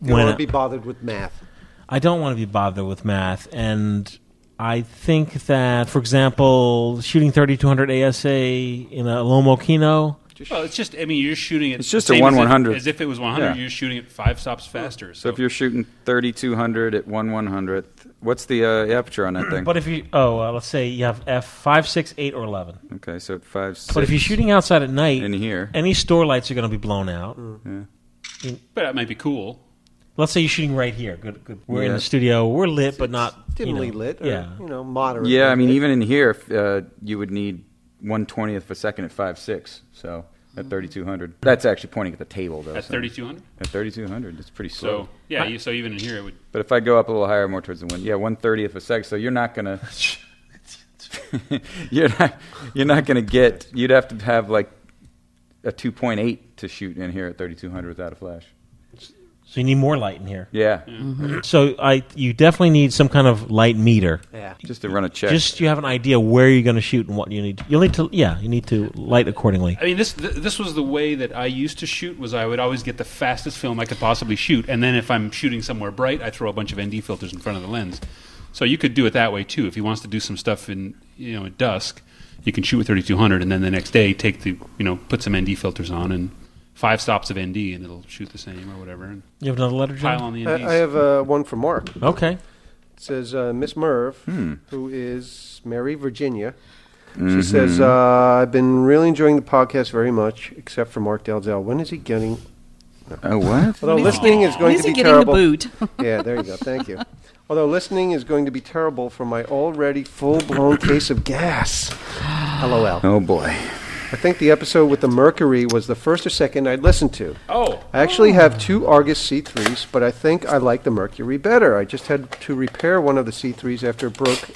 S6: You want to be bothered with math.
S1: I don't want to be bothered with math, and I think that, for example, shooting 3200 ASA in a Lomokino.
S4: Well, it's just. I mean, you're shooting it.
S2: It's just a
S4: same
S2: one
S4: as if-
S2: 100.
S4: As if it was 100,
S2: Yeah.
S4: you're shooting it five stops faster.
S2: So if you're shooting 3200 at 1 100th, what's the uh, aperture on that thing?
S1: But if you oh, uh, let's say you have f five, six, eight, or eleven.
S2: Okay, so 5, 6.
S1: But if you're shooting outside at night,
S2: In here.
S1: any store lights are going to be blown out.
S2: Yeah.
S1: In-
S4: But that might be cool.
S1: Let's say you're shooting right here. Good, good. We're in the studio. We're lit, but not
S6: Dimly
S1: you know,
S6: lit, or,
S1: Yeah.
S6: you know, moderate.
S2: Yeah, I mean, even in here, uh, you would need 1 20th of a second at 5 6. So at mm-hmm. 3200. That's actually pointing at the table though.
S4: At
S2: so-
S4: 3200?
S2: At 3200, it's pretty slow.
S4: So yeah, you, so even in here it would.
S2: But if I go up a little higher, more towards the wind, yeah, 130th a sec. So you're not gonna, you're not, you're not gonna get. You'd have to have like a 2.8 to shoot in here at 3200 without a flash.
S1: So you need more light in here.
S2: Yeah. Mm-hmm.
S1: So I, you definitely need some kind of light meter.
S2: Yeah. Just to run a check.
S1: Just you have an idea where you're going to shoot and what you need. You'll need to, yeah, you need to light accordingly.
S4: I mean, this th- this was the way that I used to shoot. Was I would always get the fastest film I could possibly shoot, and then if I'm shooting somewhere bright, I throw a bunch of ND filters in front of the lens. So you could do it that way too. If he wants to do some stuff in you know at dusk, you can shoot with 3200, and then the next day take the you know put some ND filters on and five stops of ND, and it'll shoot the same or whatever. And
S1: You have another letter, John?
S4: Pile on the
S6: I,
S4: NDs.
S6: I have uh, one for Mark.
S1: Okay.
S6: It says uh, Miss Merv,
S2: Hmm.
S6: who is Mary Virginia. She
S2: Mhm.
S6: says, uh, I've been really enjoying the podcast very much, except for Mark Dalzell. When is he getting.
S2: Oh, what?
S6: Although
S5: When is he-
S6: listening is going
S5: is
S6: to
S5: he
S6: be
S5: getting the
S6: terrible.
S5: boot?
S6: yeah, there you go. Thank you. Although listening is going to be terrible for my already full blown case of gas. LOL.
S2: Oh boy.
S6: I think the episode with the Mercury was the first or second I'd listened to.
S4: Oh.
S6: I actually have two Argus C3s, but I think I like the Mercury better. I just had to repair one of the C3s after it broke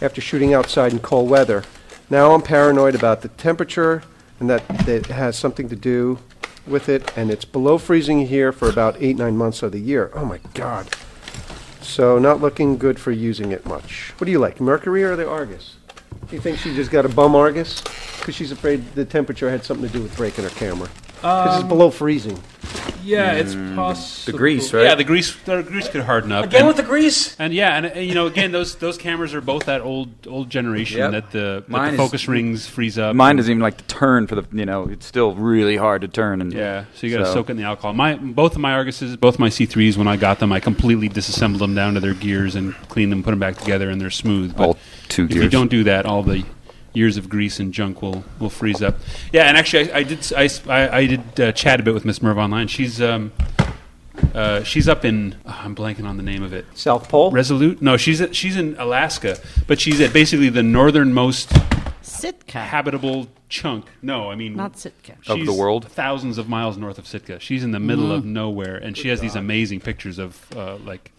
S6: after shooting outside in cold weather. Now I'm paranoid about the temperature and that, that it has something to do with it, and it's below freezing here for about eight, nine months of the year. Oh my God. So not looking good for using it much. What do you like, Mercury or the Argus? Do you think she just got a bum Argus? Because she's afraid the temperature had something to do with breaking her camera. Because it's
S4: Um,
S6: below freezing.
S4: Yeah, it's
S2: Mm,
S4: possible.
S2: the grease, right?
S4: Yeah, the grease. The grease could harden up.
S1: Again
S4: And-
S1: with the grease?
S4: And yeah, and, uh, you know, again, those those cameras are both that old old generation
S2: Yep.
S4: that the, that
S2: Mine
S4: the
S2: is-
S4: focus rings freeze up.
S2: Mine
S4: and-
S2: doesn't even like to turn for the. You know, it's still really hard to turn. And
S4: Yeah, so you got to soak it in the alcohol. My both of my Arguses, both my C3s, when I got them, I completely disassembled them down to their gears and cleaned them, put them back together, and they're smooth. But
S2: All two
S4: if you don't do that, all the years of grease and junk will, will freeze up. Yeah, and actually, I, I did I, I, I did uh, chat a bit with Miss Merv online. She's um, uh, she's up in oh, I'm blanking on the name of it.
S6: South Pole.
S4: Resolute? No, she's at, she's in Alaska, but she's at basically the northernmost
S5: Sitka.
S4: habitable chunk. No, I mean
S5: Not Sitka.
S2: Of the world?
S4: thousands of miles north of Sitka. She's in the middle
S5: Mhm.
S4: of nowhere, and she has these amazing pictures of uh, like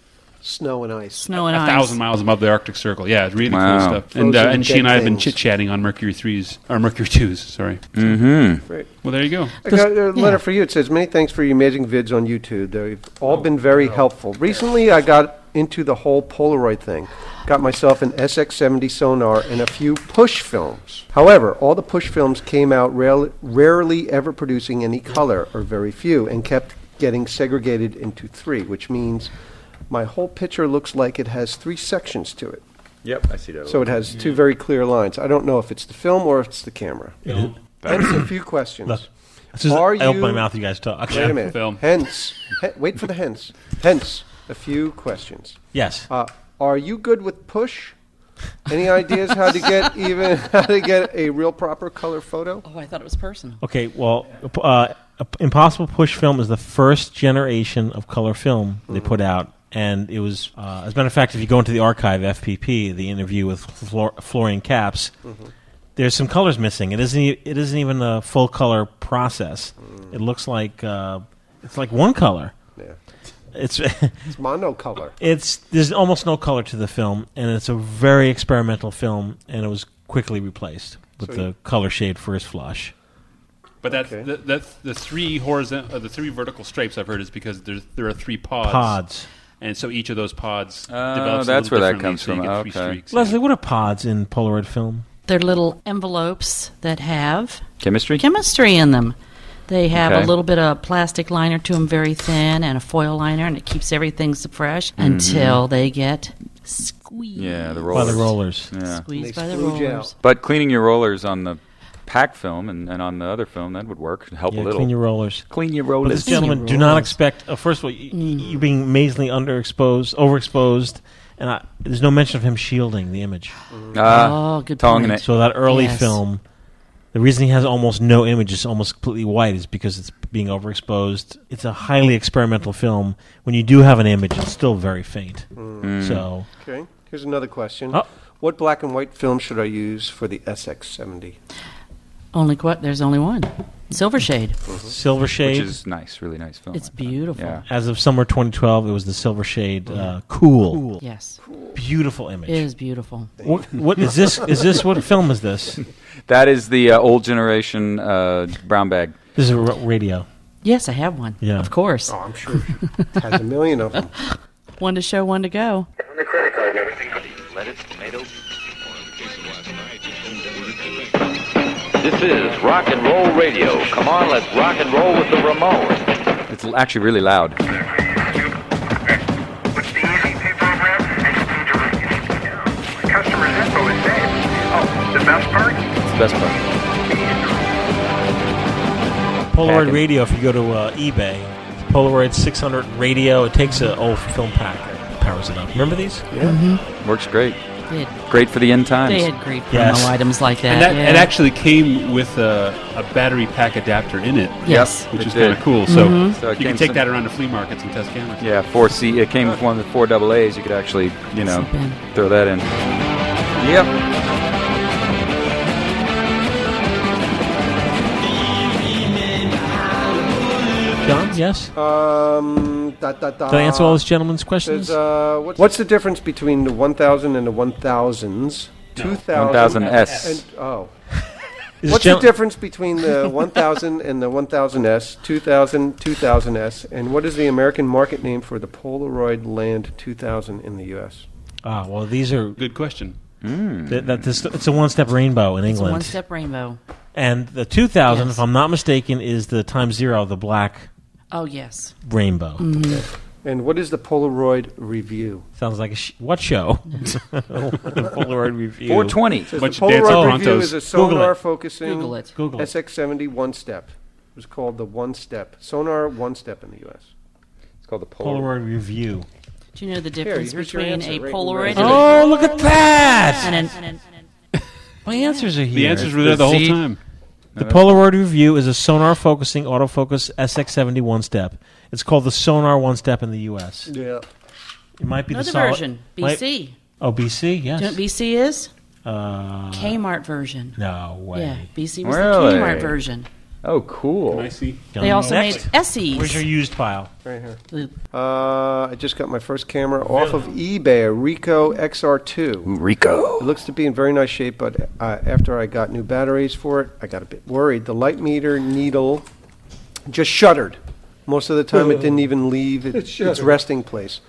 S6: Snow and ice.
S5: Snow and ice.
S4: a
S5: ice.
S4: thousand miles above the Arctic Circle. Yeah, it's really
S2: Wow.
S4: cool stuff. And uh,
S6: Frozen
S4: and she and
S6: dead
S4: I have been
S6: things.
S4: chit chatting on Mercury threes or Mercury twos. Sorry.
S2: Mm-hmm.
S6: Great.
S4: Well, there you go.
S6: I got a letter for you. It says, Many thanks for your amazing vids on YouTube. They've all been very helpful. Recently, I got into the whole Polaroid thing. Got myself an SX70 sonar and a few PX films. However, all the PX films came out rarely, rarely ever producing any color, or very few, and kept getting segregated into three, which means my whole picture looks like it has three sections to it.
S2: Yep, I see that.
S6: So it has two very clear lines. I don't know if it's the film or if it's the camera. Hence a few questions.
S1: Look, as soon as
S6: Are
S1: I open my
S6: you-
S1: mouth, you guys talk.
S6: Wait a minute.
S4: Film.
S6: Hence, he- wait for the hence. Hence, a few questions.
S1: Yes.
S6: Uh, are you good with PX? Any ideas how to get even how to get a real proper color photo?
S5: Oh, I thought it was personal.
S1: Okay, well, uh, Impossible PX Film is the first generation of color film they put out. And it was, uh, as a matter of fact, if you go into the archive, FPP, the interview with Flor- Florian Kaps, there's some colors missing. It isn't. e- It isn't even a full color process. It looks like uh, it's like one color.
S6: Yeah.
S1: It's
S6: It's monocolor.
S1: it's there's almost no color to the film, and it's a very experimental film, and it was quickly replaced with
S6: So
S1: the
S6: you-
S1: color shade first flush.
S4: But that's
S6: Okay.
S4: the, that's the three horizontal, uh, the three vertical stripes I've heard is because there's there are three pods.
S1: Pods.
S4: And so each of those pods
S2: Oh,
S4: develops.
S2: that's
S4: little
S2: where that comes
S4: so
S2: from. Okay.
S4: streaks.
S1: Leslie, what are pods in Polaroid film?
S5: They're little envelopes that have
S2: Chemistry?
S5: chemistry in them. They have
S2: Okay.
S5: a little bit of plastic liner to them, very thin, and a foil liner, and it keeps everything fresh
S2: Mm-hmm.
S5: until they get squeezed.
S2: Yeah, the rollers.
S1: By the rollers.
S2: Yeah.
S5: Squeezed by the
S6: splooge out.
S5: rollers.
S2: But cleaning your rollers on the pack film and, and on the other film, that would work. Help
S1: Yeah,
S2: a little.
S1: clean your rollers.
S2: Clean your
S1: But
S2: rollers.
S1: this gentleman, do not expect. Uh, first of all, y-
S5: Mm.
S1: you being amazingly underexposed, overexposed, and I, there's no mention of him shielding the image.
S2: Ah,
S5: Oh, good
S2: tonguing
S5: point.
S2: it.
S1: So that early
S5: Yes.
S1: film, the reason he has almost no image, is almost completely white, is because it's being overexposed. It's a highly experimental film. When you do have an image, it's still very faint.
S2: Mm.
S1: So
S6: Okay. Here's another question.
S1: Oh.
S6: What black and white film should I use for the SX70?
S5: Only qu- there's only one. Silver Shade.
S1: Silver Shade.
S2: Which is nice, really nice film.
S5: It's beautiful.
S2: Yeah.
S1: As of summer 2012, it was the Silver Shade. Uh, cool.
S5: Yes.
S1: Beautiful image.
S5: It is beautiful.
S1: What, what is this? Is this what film is this?
S2: That is the uh, old generation uh, brown bag.
S1: This is a radio.
S5: Yes, I have one.
S1: Yeah.
S5: Of course.
S6: Oh, I'm sure it has a million of them.
S5: One to show, one to go.
S3: On the credit card and everything. This is rock and roll radio. Come on, let's rock and roll with the Ramones.
S2: It's actually really loud.
S20: Customer's info is saved. Oh, the best part?
S2: It's the best part.
S1: Polaroid
S2: Packing.
S1: radio. If you go to uh, eBay, Polaroid 600 radio. It takes an old film pack powers it up. Remember these?
S5: Mhm.
S2: Works great.
S5: Did.
S2: Great for the end times.
S5: They had great promo
S1: Yes.
S5: items like that.
S4: And that
S5: yeah.
S4: it actually came with a, a battery pack adapter in it.
S5: Yes.
S4: which
S2: It
S4: is
S2: did.
S4: kind of cool. So,
S5: Mhm.
S2: So it
S4: you can take that around to flea markets and test cameras.
S2: Yeah, four C. It came with one of the four double A's. You could actually, you know, throw that in. Yep.
S1: John, yes.
S6: Um, dot, dot, dot.
S1: Did I answer all this gentleman's questions?
S6: There's, uh, what's, what's the difference between the 1000 and the 1000s? 2000
S2: 1000S.
S6: And, oh.
S1: Is
S6: What's
S1: gen-
S6: the difference between the 1000 and the 1000S, 2000, 2000S, and what is the American market name for the Polaroid Land 2000 in the U.S.?
S1: Ah, well, these are
S4: Good question.
S1: That, that this, it's a one-step rainbow in
S5: It's a
S1: England.
S5: one-step rainbow.
S1: And the 2000,
S5: Yes.
S1: if I'm not mistaken, is the time zero, the black
S5: Oh yes.
S1: rainbow.
S5: Mhm.
S6: And what is the Polaroid Review?
S1: Sounds like a sh- what show? the Polaroid review.
S2: 420.
S6: Says
S4: Bunch
S6: the
S4: of dance
S6: Polaroid Review
S4: Torontos.
S6: is a
S1: Google
S6: sonar
S1: it.
S6: focusing
S5: Google it.
S1: Google it.
S6: SX70 one step. It was called the one step. Sonar one step in the U.S.
S2: It's called the Polaroid.
S1: Polaroid review.
S5: Do you know the difference
S6: here's your
S5: between
S6: answer,
S5: a
S6: right in
S5: Polaroid
S6: red.
S5: and a
S1: Oh, look at that!
S5: and an,
S1: My answers are here.
S4: The answers were there the whole
S2: Z-
S4: time.
S1: The Polaroid Review is a sonar focusing autofocus SX70 one step. It's called the Sonar one step in the U.S.
S6: Yeah.
S1: It might be
S5: another
S1: the solid-
S5: version.
S1: might-
S5: BC.
S1: oh, BC, yes.
S5: Do you know what BC is?
S1: Uh,
S5: Kmart version.
S1: no way.
S5: Yeah, BC was
S2: Really?
S5: the Kmart version.
S2: Oh, cool.
S4: Can I see?
S5: They also
S1: Next.
S5: made SEs.
S1: Where's your used pile?
S6: Right here. Uh, I just got my first camera off of eBay, a Ricoh XR2.
S2: Rico.
S6: It looks to be in very nice shape, but uh, after I got new batteries for it, I got a bit worried. The light meter needle just shuttered. Most of the time, it didn't even leave it, its resting place.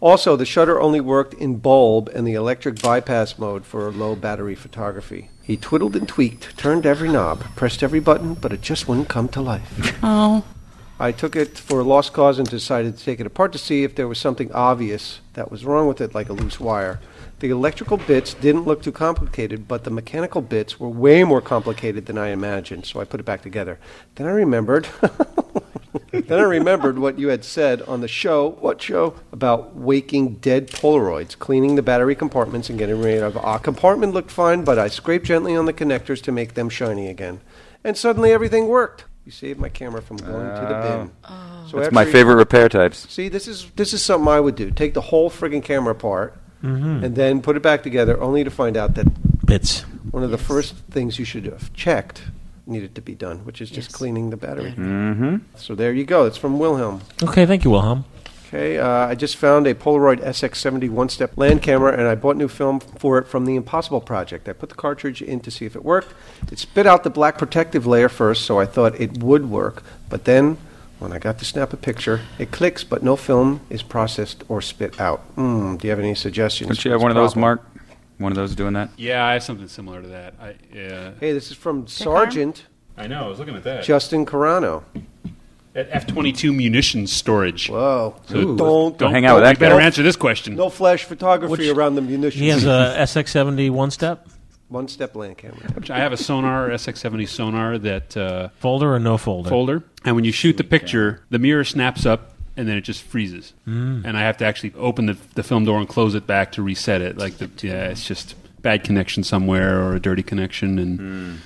S6: Also, the shutter only worked in bulb and the electric bypass mode for low battery photography. He twiddled and tweaked, turned every knob, pressed every button, but it just wouldn't come to life.
S5: Oh,
S6: I took it for a lost cause and decided to take it apart to see if there was something obvious that was wrong with it, like a loose wire. The electrical bits didn't look too complicated, but the mechanical bits were way more complicated than I imagined, so I put it back together. Then I remembered. then I remembered what you had said on the show. What show? About waking dead Polaroids, cleaning the battery compartments and getting rid of. A compartment looked fine, but I scraped gently on the connectors to make them shiny again. And suddenly everything worked. You saved my camera from going to the bin. Ah. So
S2: That's
S6: after
S2: my
S6: you-
S2: favorite repair types.
S6: See, this is this is something I would do. Take the whole friggin' camera apart mm-hmm. and then put it back together, only to find out that
S1: Bits.
S6: one of the first things you should have checked needed to be done, which is just
S5: Yes.
S6: cleaning the battery.
S2: Mm-hmm.
S6: So there you go. It's from Wilhelm.
S1: Okay, thank you, Wilhelm.
S6: Okay, uh, I just found a Polaroid SX70 one-step land camera, and I bought new film for it from the Impossible Project. I put the cartridge in to see if it worked. It spit out the black protective layer first, so I thought it would work. But then, when I got to snap a picture, it clicks, but no film is processed or spit out. Hmm, do you have any suggestions?
S2: Don't you have
S6: this
S2: one of those. Mark? One of those doing that?
S4: Yeah, I have something similar to that. I, yeah.
S6: Hey, this is from Sergeant
S4: I know. I was looking at that.
S6: Justin Carano.
S4: At F twenty two munitions storage.
S6: Whoa!
S4: So
S6: Ooh.
S4: don't,
S6: Don't-
S2: hang out with
S4: You
S2: that
S4: better answer this question.
S6: No flash photography
S1: Which-
S6: around the munitions.
S1: He has a SX70 one step
S6: one-step land camera.
S4: I have a sonar SX70 sonar that uh,
S1: folder or no folder.
S4: folder, and when you shoot the picture, the mirror snaps up and then it just freezes,
S1: Mm.
S4: and I have to actually open the, the film door and close it back to reset it. Like the, yeah, it's just bad connection somewhere or a dirty connection, and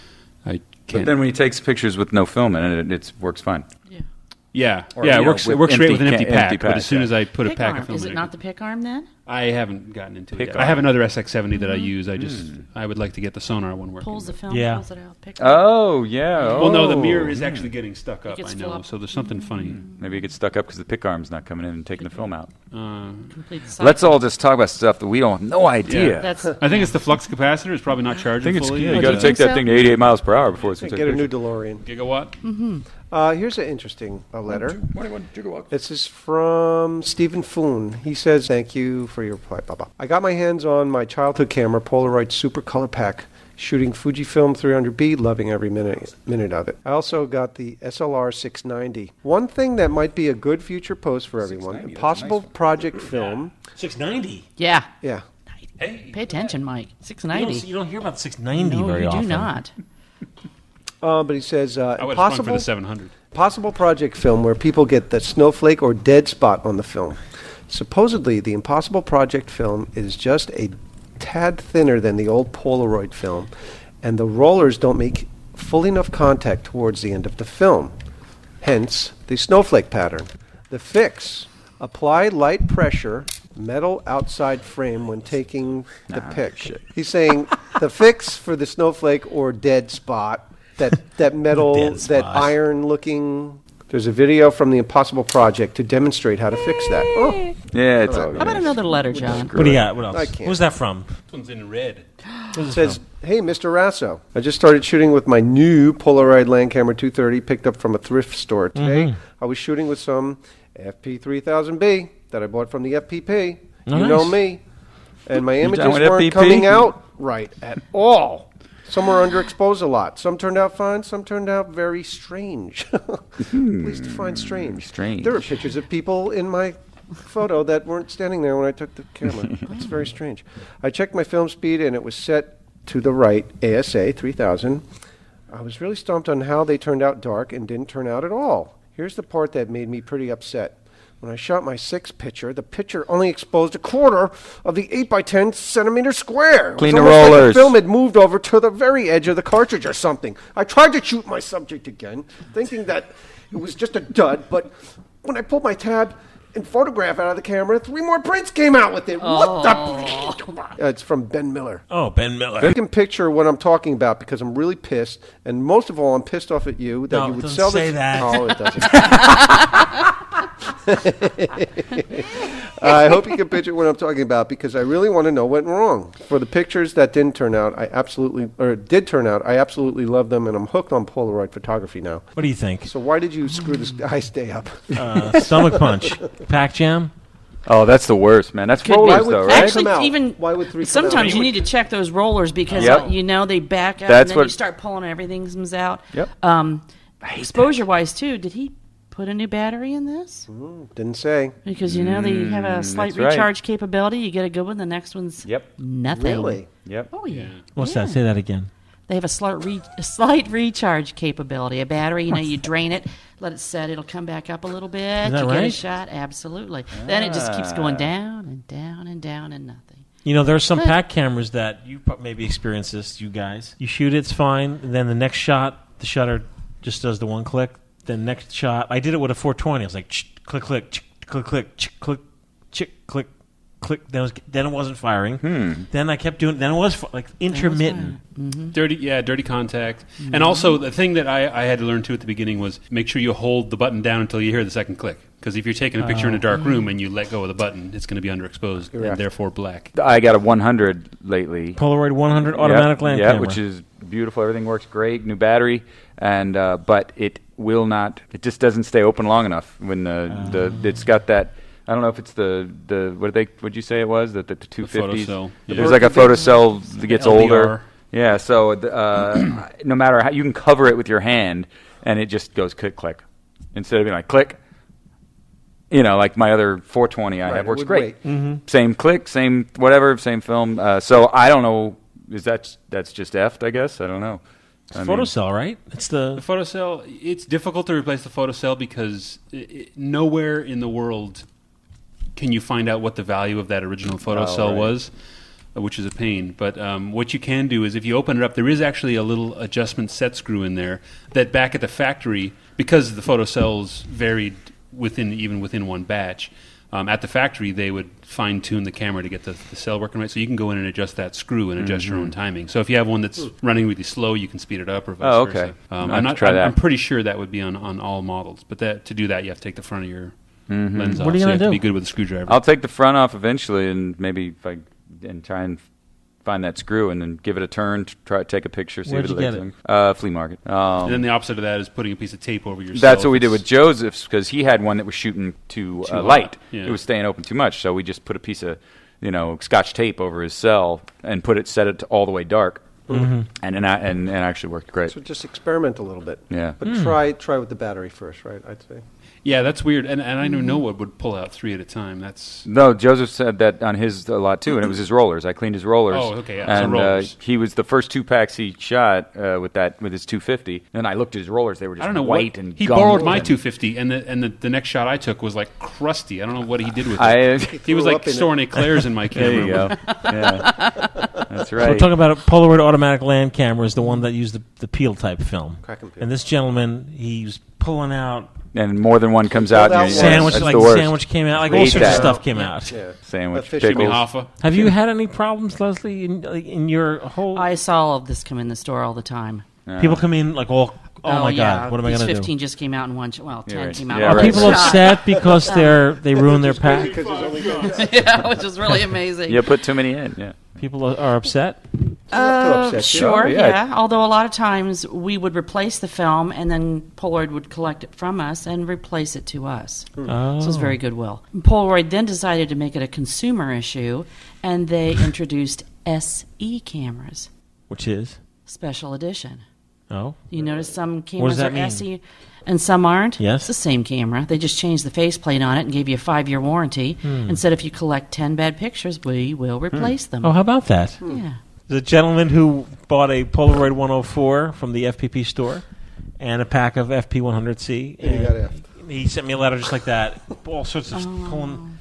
S4: I can't.
S2: But then when he takes pictures with no film in it, it, it works fine.
S5: Yeah.
S4: Yeah,
S2: Or,
S4: yeah,
S2: you
S4: it
S2: know,
S4: works.
S2: with
S4: it works great
S2: empty
S4: with an empty
S2: ca-
S4: pack.
S2: empty
S4: but
S2: pack,
S4: as soon
S2: yeah.
S4: as I put a
S5: Pick
S4: pack
S5: arm.
S4: of film,
S5: Is
S4: in
S5: it not the pick arm then?
S4: I haven't gotten into
S2: Pick
S4: it. Yet. I have another SX70 that I
S5: Mhm.
S4: use. I just
S2: Hmm.
S4: I would like to get the sonar one working.
S5: Pulls the film,
S4: Yeah.
S5: pulls it out. Pick arm.
S2: Oh yeah.
S4: Well, no, the
S2: Oh.
S4: mirror is
S2: Hmm.
S4: actually getting stuck up.
S5: gets
S4: I know.
S5: flopped.
S4: So there's something funny.
S2: Maybe it gets stuck up because the pick arm's not coming in and taking the film out.
S4: Uh,
S5: Complete the
S2: Let's all just talk about stuff that we don't have no idea.
S4: Yeah.
S5: That's-
S4: I think it's the flux capacitor. It's probably not
S2: I
S4: charging
S2: think it's
S4: fully.
S2: yeah,
S5: Oh,
S2: you got to
S5: you
S2: take
S5: think
S2: that
S5: so?
S2: thing to 88 miles per hour before it's
S6: Get
S2: going
S6: a new DeLorean.
S4: Gigawatt.
S6: Uh, here's an interesting uh, letter.
S2: 21 gigawatts.
S6: This is from Stephen Foon. He says, "Thank you for your reply, Baba. I got my hands on my childhood camera, Polaroid Super Color Pack, shooting Fujifilm 300B, loving every minute minute of it. I also got the SLR 690. One thing that might be a good future post for everyone: a possible project film.
S1: 690.
S5: Yeah.
S6: Yeah.
S1: Hey,
S5: Pay attention, Mike. 690.
S1: You don't, you don't hear about the 690
S5: no,
S1: very
S5: you
S1: often.
S5: do not.
S6: Uh, but he says, uh,
S4: I would have gone for
S6: possible
S4: the 700.
S6: Possible project film where people get the snowflake or dead spot on the film. Supposedly, the Impossible Project film is just a tad thinner than the old Polaroid film, and the rollers don't make full enough contact towards the end of the film. Hence, the snowflake pattern. The fix apply light pressure metal outside frame when taking the
S2: Nah,
S6: pic.
S2: shit.
S6: He's saying the fix for the snowflake or dead spot, that, that metal, that
S1: spot.
S6: iron looking. There's a video from the Impossible Project to demonstrate how to fix that. Oh,
S2: Yeah, it's all
S5: How about another letter, John?
S1: What do you got? What else?
S6: I can't.
S1: Who's that from?
S4: This one's in red.
S6: it says, "Hey, Mr. Raso, I just started shooting with my new Polaroid Land Camera 230 picked up from a thrift store today.
S1: Mhm.
S6: I was shooting with some FP3000B that I bought from the FPP.
S1: Oh,
S6: you know
S1: nice.
S6: me, and my
S2: You down
S6: images
S2: with
S6: weren't
S2: FPP?
S6: coming out right at all." Some were underexposed a lot. Some turned out fine. Some turned out very strange. Hmm. Please define strange.
S2: Strange.
S6: There were pictures of people in my photo that weren't standing there when I took the camera. It's very strange. I checked my film speed and it was set to the right, ASA 3000. I was really stumped on how they turned out dark and didn't turn out at all. Here's the part that made me pretty upset. When I shot my six picture, the picture only exposed a quarter of the 8 by 10 centimeter square.
S2: Clean the
S6: almost like
S2: rollers.
S6: the film had moved over to the very edge of the cartridge or something. I tried to shoot my subject again, thinking that it was just a dud, but when I pulled my tab and photograph out of the camera, three more prints came out with it. What the? Uh, it's from Ben Miller.
S1: Oh, Ben Miller.
S6: You can picture what I'm talking about because I'm really pissed, and most of all, I'm pissed off at you that
S1: No,
S6: you would
S1: don't
S6: sell
S1: say
S6: this.
S1: that.
S6: Oh, it doesn't. I hope you can picture what I'm talking about because I really want to know what went wrong. For the pictures that didn't turn out, I absolutely or did turn out, I absolutely love them, and I'm hooked on Polaroid photography now.
S1: What do you think?
S6: So why did you screw this guy stay up?
S1: Uh, stomach punch. Pack jam.
S2: Oh, that's the worst, man. That's
S5: Could be.
S2: rollers, though,
S6: three
S2: right?
S6: come
S5: Actually,
S6: out?
S5: even
S6: Why would three
S5: sometimes you need to check those rollers because
S2: Yep.
S5: uh, you know they back up
S2: That's
S5: and then
S2: what-
S5: you start pulling everything comes out.
S2: Yep.
S5: Um, exposure wise too, did he put a new battery in this?
S6: Mm, didn't say.
S5: Because you know they have a
S2: Mm,
S5: slight
S2: that's right.
S5: recharge capability. You get a good one. The next one's
S2: Yep.
S5: nothing.
S6: Really?
S2: Yep.
S5: Oh yeah.
S1: What's
S5: Yeah.
S1: that? Say that again.
S5: They have a slight, re- a slight recharge capability. A battery, you know, you drain it, let it set, it'll come back up a little bit.
S1: Is that
S5: you get a
S1: right?
S5: shot, absolutely. Then it just keeps going
S2: Ah.
S5: down and down and down and nothing.
S1: You know, there's some
S5: But-
S1: pack cameras that you maybe experienced this, you guys. You shoot it's fine. And then the next shot, the shutter just does the one click. Then next shot, I did it with a 420. I was like, ch- click, click, ch- click, click, ch- click, chick, click, click. Then it, was, then it wasn't firing.
S2: Hmm.
S1: Then I kept doing. Then it was like intermittent.
S5: Mm-hmm.
S4: Dirty, yeah, dirty contact. And also, the thing that I, I had to learn too at the beginning was make sure you hold the button down until you hear the second click. Because if you're taking a picture in a dark room and you let go of the button, it's going to be underexposed
S6: Correct.
S4: and therefore black.
S2: I got a 100 lately.
S1: Polaroid 100 automatic
S2: Yep,
S1: land
S2: yeah,
S1: camera.
S2: which is beautiful. Everything works great. New battery, and uh, but it will not. It just doesn't stay open long enough when the the it's got that. I don't know if it's the the what did they what you say it was that the, the two fifties.
S4: photocell. Yeah.
S2: There's like a photocell that gets
S4: LDR.
S2: older. Yeah, so uh, no matter how you can cover it with your hand, and it just goes click click instead of being like click. You know, like my other 420 I
S6: Right,
S2: have works great.
S6: wait.
S1: Mhm.
S2: Same click, same whatever, same film. Uh, so I don't know. Is that that's just effed? I guess I don't know. I mean-
S1: photocell, right? It's
S4: The
S1: the.
S4: photocell, it's difficult to replace the photocell because i i nowhere in the world can you find out what the value of that original photocell
S2: Oh, right.
S4: was, uh, which is a pain. But um, what you can do is if you open it up, there is actually a little adjustment set screw in there that back at the factory because the photocells varied within even within one batch. Um, at the factory, they would fine tune the camera to get the, the cell working right. So you can go in and adjust that screw and adjust your
S2: Mhm.
S4: own timing. So if you have one that's running really slow, you can speed it up or vice
S2: Oh,
S4: versa.
S2: okay.
S4: Um,
S2: I'll
S4: I'm not.
S2: try
S4: I'm,
S2: that.
S4: I'm pretty sure that would be on, on all models. But that to do that, you have to take the front of your
S2: Mhm.
S4: lens off.
S1: What are you
S4: so
S1: gonna
S4: have to
S1: do?
S4: be good with a screwdriver.
S2: I'll take the front off eventually, and maybe if I and try and find that screw, and then give it a turn, t- try to take a picture, see
S4: Where'd
S2: if
S4: you get
S2: looks like- Uh, flea market. Um,
S4: and then the opposite of that is putting a piece of tape over your.
S2: That's what we did with Joseph's because he had one that was shooting too,
S4: Too
S2: uh, light.
S4: yeah.
S2: It was staying open too much, so we just put a piece of, you know, scotch tape over his cell and put it, set it to all the way dark,
S6: Mhm.
S2: and and, I- and and actually worked great.
S6: So just experiment a little bit.
S2: Yeah.
S6: But
S2: Hmm.
S6: try try with the battery first, right? I'd say.
S4: Yeah, that's weird, and and I don't know what would pull out three at a time. That's
S2: No, Joseph said that on his a lot too, and it was his rollers. I cleaned his rollers.
S4: Oh, okay, yeah, so
S2: And
S4: rollers.
S2: Uh, he was the first two packs he shot uh, with that with his 250. And I looked at his rollers; they were just
S4: I don't know
S2: white
S4: what
S2: and
S4: he borrowed my
S2: and-
S4: 250, and the and the, the next shot I took was like crusty. I don't know what he did with it.
S2: I-
S4: he was like
S2: up in it.
S4: storing eclairs in my
S2: There
S4: camera.
S2: you go. Yeah. That's right.
S1: So we're talking about a Polaroid automatic land camera is the one that used the, the peel type film.
S2: Crack and peel.
S1: And this gentleman, he's pulling out
S2: and more than one comes out. and you-
S1: sandwich,
S2: that's
S1: like
S2: the worst.
S1: sandwich came out, like
S2: We
S1: all
S2: hate
S1: sorts of
S2: that.
S1: stuff came out.
S6: Yeah.
S2: Sandwich,
S6: A fishing
S2: pickles.
S4: Hoffa.
S1: Have you had any problems, Leslie, in, like, in your whole?
S5: I saw all of this come in the store all the time.
S1: People come in like all. Oh, my
S5: yeah.
S1: God! What am I
S5: These
S1: going to do?
S5: Fifteen just came out in one. Sh- well,
S2: Yeah,
S5: ten
S2: right.
S5: came out.
S2: Yeah,
S5: in
S1: Are
S5: one
S1: people
S5: shot.
S1: upset because they're they ruin their pack?
S5: yeah, which is really amazing.
S2: You put too many in. Yeah.
S1: People are, are upset.
S5: Uh,
S6: upset,
S5: sure,
S2: yeah.
S5: yeah. Although a lot of times we would replace the film, and then Polaroid would collect it from us and replace it to us.
S1: Oh.
S5: So it's very goodwill. Polaroid then decided to make it a consumer issue, and they introduced SE cameras,
S1: Which is
S5: special edition.
S1: Oh
S5: You notice some
S1: What does
S5: cameras
S1: that
S5: are
S1: mean?
S5: SE and some aren't?
S1: Yes.
S5: It's the same camera. They just changed the faceplate on it and gave you a five year warranty.
S1: Hmm.
S5: And said if you collect 10 bad pictures, we will replace them.
S1: oh how about that?
S5: Yeah.
S1: The gentleman who bought a Polaroid 104 from the FPP store and a pack of FP 100C.
S6: And he got effed.
S1: He sent me a letter just like that. All sorts of
S5: Oh.
S1: pulling.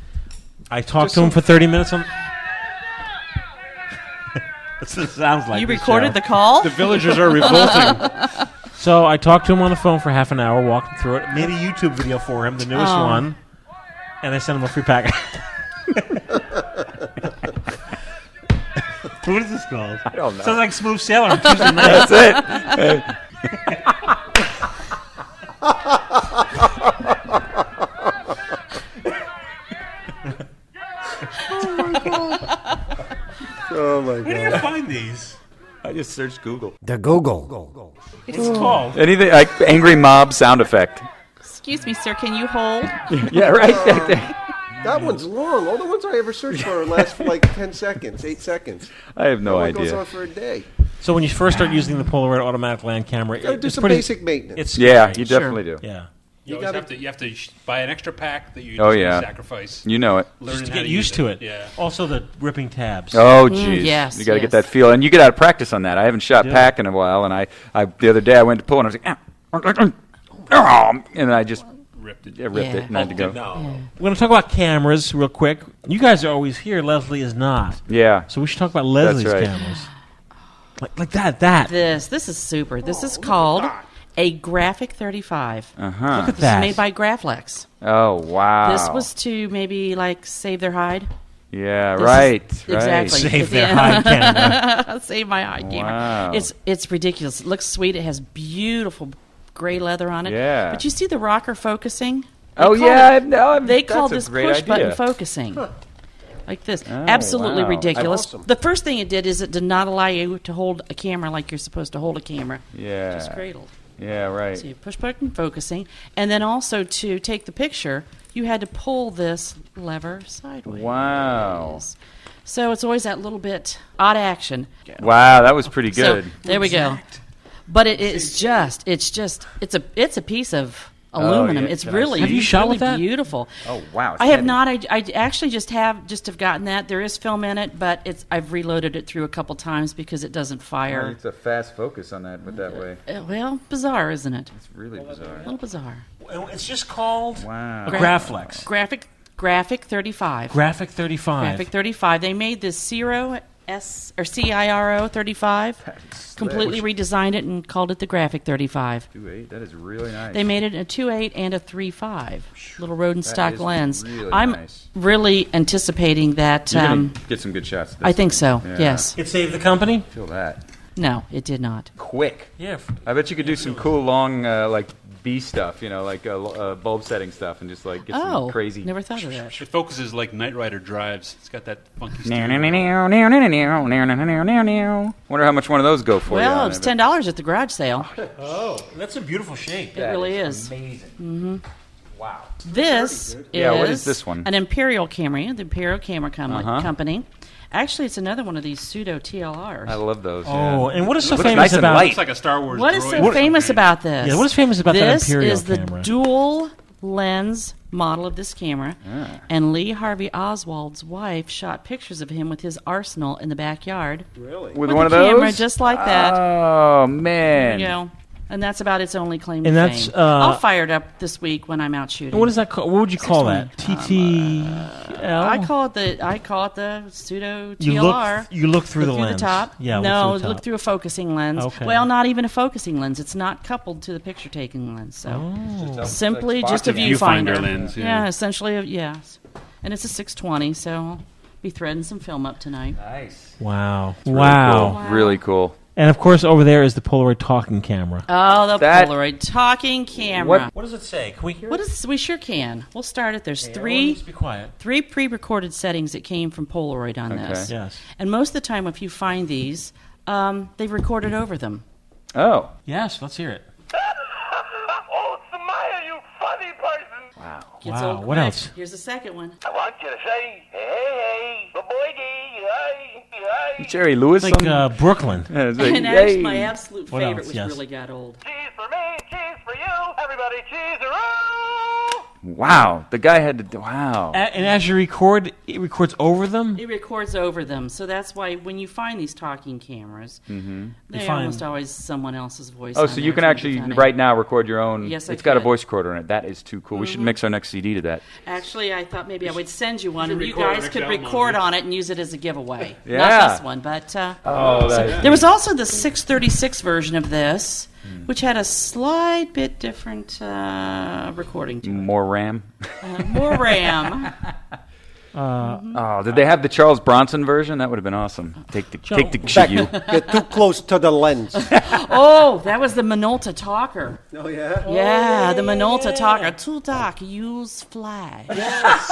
S1: I talked
S6: Just
S1: to him for 30 minutes. On That's what it sounds like.
S5: you
S1: this
S5: recorded
S1: show.
S5: the call?
S4: The villagers are revolting.
S1: So I talked to him on the phone for half an hour, walked him through it, made a YouTube video for him, the newest
S5: Oh.
S1: one, and I sent him a free pack. what is this called?
S2: I don't know.
S1: Sounds like Smooth Sailor on Tuesday night.
S2: That's it.
S6: Oh my
S1: Where do you
S6: god.
S1: find these?
S2: I just searched Google.
S10: The Google.
S1: What's it called?
S2: Anything like angry mob sound effect.
S5: Excuse me, sir, can you hold?
S2: yeah, right.
S6: That one's long. All the ones I ever searched for last for like ten seconds, eight seconds.
S2: I have no
S6: That one goes
S2: idea.
S6: on for a day.
S1: So when you first start using the Polaroid automatic land camera,
S6: Gotta do
S1: it's
S6: some
S1: pretty,
S6: basic maintenance.
S1: It's
S2: Yeah,
S1: scary.
S2: you definitely do.
S1: Yeah.
S4: You, always have to you have to sh- buy an extra pack that you
S2: Oh, yeah.
S4: sacrifice.
S2: You know it.
S4: Learning
S1: Just to get
S4: use
S1: used to it.
S4: Yeah.
S1: Also the ripping tabs.
S2: Oh,
S5: Mm,
S2: jeez.
S5: yes,
S2: you got to
S5: yes.
S2: get that feel, and you get out of practice on that. I haven't shot
S1: Yeah.
S2: pack in a while, and I, I the other day I went to pull, and I was like, ah, ah, and I just
S4: ripped it.
S2: Yeah, ripped
S5: Yeah.
S2: it, and I had to go.
S1: We're going to talk about cameras real quick. You guys are always here. Leslie is not.
S2: Yeah.
S1: So we should talk about Leslie's
S2: right.
S1: cameras. Like, like that, that.
S5: This this is super. This is called a Graphic 35.
S2: Uh huh.
S1: Look at
S5: This
S1: that.
S5: is made by Graflex.
S2: Oh wow.
S5: This was to maybe like save their hide.
S2: Yeah.
S5: This is-
S2: right. right.
S5: Exactly.
S1: Save
S5: At
S1: their hide camera.
S5: Save my hide camera.
S2: Wow.
S5: It's it's ridiculous. It looks sweet. It has beautiful gray leather on it.
S2: Yeah.
S5: But you see the rocker focusing? They
S2: Oh, yeah,
S5: it-
S2: I've- no, I've-
S5: they call this
S2: great
S5: push button
S2: idea.
S5: focusing. Like this.
S2: Oh,
S5: Absolutely
S2: wow.
S5: ridiculous.
S6: Awesome.
S5: The first thing it did is it did not allow you to hold a camera like you're supposed to hold a camera.
S2: Yeah.
S5: Just cradled.
S2: Yeah. Right.
S5: So you push button focusing, and then also to take the picture, you had to pull this lever sideways.
S2: Wow.
S5: So it's always that little bit odd action.
S2: Wow. That was pretty
S5: So,
S2: good.
S5: there we go. But it is just, it's just, it's a, it's a piece of aluminum.
S2: Oh, yeah.
S5: It's
S2: Can
S5: really.
S1: Have you shot
S5: really
S1: with that?
S5: beautiful.
S2: Oh wow. it's
S5: I have
S2: heavy.
S5: not. I, I actually just have just have gotten that. There is film in it, but it's I've reloaded it through a couple times because it doesn't
S2: Oh,
S5: fire.
S2: It's a fast focus on that, but that way.
S5: Uh, well, bizarre, isn't it?
S2: It's really bizarre.
S5: A
S2: bizarre.
S5: little bizarre.
S1: It's just called
S2: Wow.
S1: a Graflex.
S5: Graphic Graphic 35.
S1: Graphic 35.
S5: Graphic 35. They made this zero S or CIRO 35. Completely redesigned it and called it the Graphic 35.
S2: Two eight. That is really nice.
S5: They made it a 2.8 and a 3.5 little Roden
S2: That
S5: stock
S2: is
S5: lens.
S2: really
S5: I'm
S2: nice.
S5: really anticipating that.
S2: You're gonna
S5: Um,
S2: get some good shots. of
S5: I
S2: this
S5: think so.
S2: Yeah.
S5: Yes.
S1: It saved the company.
S2: Feel that.
S5: No, it did not.
S2: Quick.
S1: Yeah.
S2: I bet you could do some cool long uh, like B stuff. You know, like uh, uh, bulb setting stuff, and just like get
S5: Oh,
S2: some crazy.
S5: never thought of that.
S4: It focuses like Knight Rider drives. It's got that funky.
S2: Wonder how much one of those go for.
S5: Well,
S2: on
S5: it's
S2: it.
S5: ten dollars at the garage sale.
S1: Oh, that's a beautiful shape.
S5: It really is.
S2: amazing.
S5: hmm
S2: Wow.
S5: This is
S2: Yeah, what is this one?
S5: An Imperial camera, the Imperial Camera com-
S2: Uh-huh.
S5: Company. Actually, it's another one of these pseudo TLRs.
S2: I love those.
S1: Oh,
S2: yeah.
S1: and what is so
S2: Looks
S1: famous
S2: nice and
S1: about-
S2: light.
S1: Looks like a Star Wars
S5: What is so
S1: droid.
S5: famous about this?
S1: Yeah, what is famous about that
S5: this
S1: Imperial
S5: is the
S1: camera?
S5: dual lens model of this camera,
S2: Yeah.
S5: and Lee Harvey Oswald's wife shot pictures of him with his arsenal in the backyard.
S6: Really?
S2: With,
S5: With
S2: one
S5: a
S2: of those?
S5: camera just like that.
S2: Oh man.
S5: you go. And that's about its only claim to
S1: that's,
S5: fame.
S1: uh,
S5: I'll fire it up this week when I'm out shooting.
S1: What is that? Call, what would you call that? TTL.
S5: I call it the I call it the pseudo TLR.
S1: You look- you look through the lens.
S5: top.
S1: Yeah, look
S5: no,
S1: through the
S5: look through a focusing lens.
S1: Okay.
S5: Well, not even a focusing lens. It's not coupled to the picture taking lens. So
S1: Oh.
S5: simply
S4: Like
S5: just a
S4: viewfinder
S5: viewfinder
S4: lens, yeah.
S5: essentially. A, yes, and it's a 620. So I'll be threading some film up tonight.
S2: Nice.
S1: Wow.
S2: Really
S1: wow.
S2: cool. Really cool.
S1: And of course, over there is the Polaroid talking camera.
S5: Oh, the
S2: That-
S5: Polaroid talking camera.
S1: What, what does it say? Can we hear
S5: What
S1: it?
S5: is? We sure can. We'll start it. There's
S1: Hey,
S5: three.
S1: everyone needs be quiet.
S5: Three pre-recorded settings that came from Polaroid on
S2: Okay.
S5: this.
S1: Yes.
S5: And most of the time, if you find these, um, they've recorded over them.
S2: Oh.
S1: Yes, let's hear it.
S20: Oh, Samaya, you funny person.
S2: Wow.
S1: Wow,
S5: old
S1: what
S5: quick.
S1: else?
S5: Here's the second one.
S20: I want you to say, hey, hey, the boy, hey, hey.
S2: Jerry Lewis.
S1: Like
S2: on-
S1: uh, Brooklyn.
S2: Yeah, like,
S5: and actually, my absolute
S1: What
S5: favorite
S1: else?
S5: was
S1: Yes.
S5: really got old.
S20: Cheese for me, cheese for you. Everybody cheese
S2: Wow. The guy had to. Wow.
S1: A- and as you record, it records over them.
S5: It records over them, so that's why when you find these talking cameras,
S2: Mhm.
S5: they're
S1: find-
S5: almost always someone else's voice.
S2: Oh, so you can
S5: to make it
S2: actually right now record your own.
S5: Yes, I
S2: It's got a voice recorder in it. That is too cool. We should
S5: Mhm.
S2: mix our next CD to that.
S5: Actually, I thought maybe I would send you one,
S4: should
S5: and you guys could record
S4: yeah.
S5: on it and use it as a giveaway.
S2: Yeah.
S5: Not this one, but uh,
S2: Oh,
S5: so-
S2: that-
S5: there was also the 636 version of this,
S2: Hmm.
S5: which had a slight bit different uh, recording to it.
S2: More RAM.
S5: Uh, more RAM.
S1: Uh,
S2: Oh, did they have the Charles Bronson version? That would have been awesome. Take the take the shit, you.
S6: Get too close to the lens.
S5: oh, that was the Minolta talker.
S6: Oh yeah.
S5: Yeah, the Minolta talker. Too dark, use flash.
S1: Yes.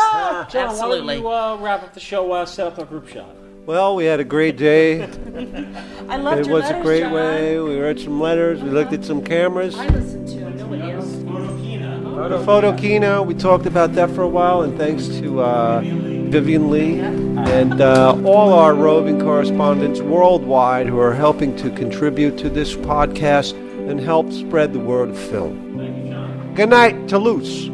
S1: John,
S5: Absolutely.
S1: why don't you uh, wrap up the show, uh, set up a group shot?
S6: Well, we had a great day.
S5: I loved
S6: it
S5: your
S6: was a great
S5: John.
S6: way. We read some letters. We looked at some cameras.
S5: I listened to him. Nobody else.
S6: The Photokina, we talked about that for a while, and thanks to uh, Vivian Lee and uh, all our roving correspondents worldwide who are helping to contribute to this podcast and help spread the word of film. Good night, Toulouse.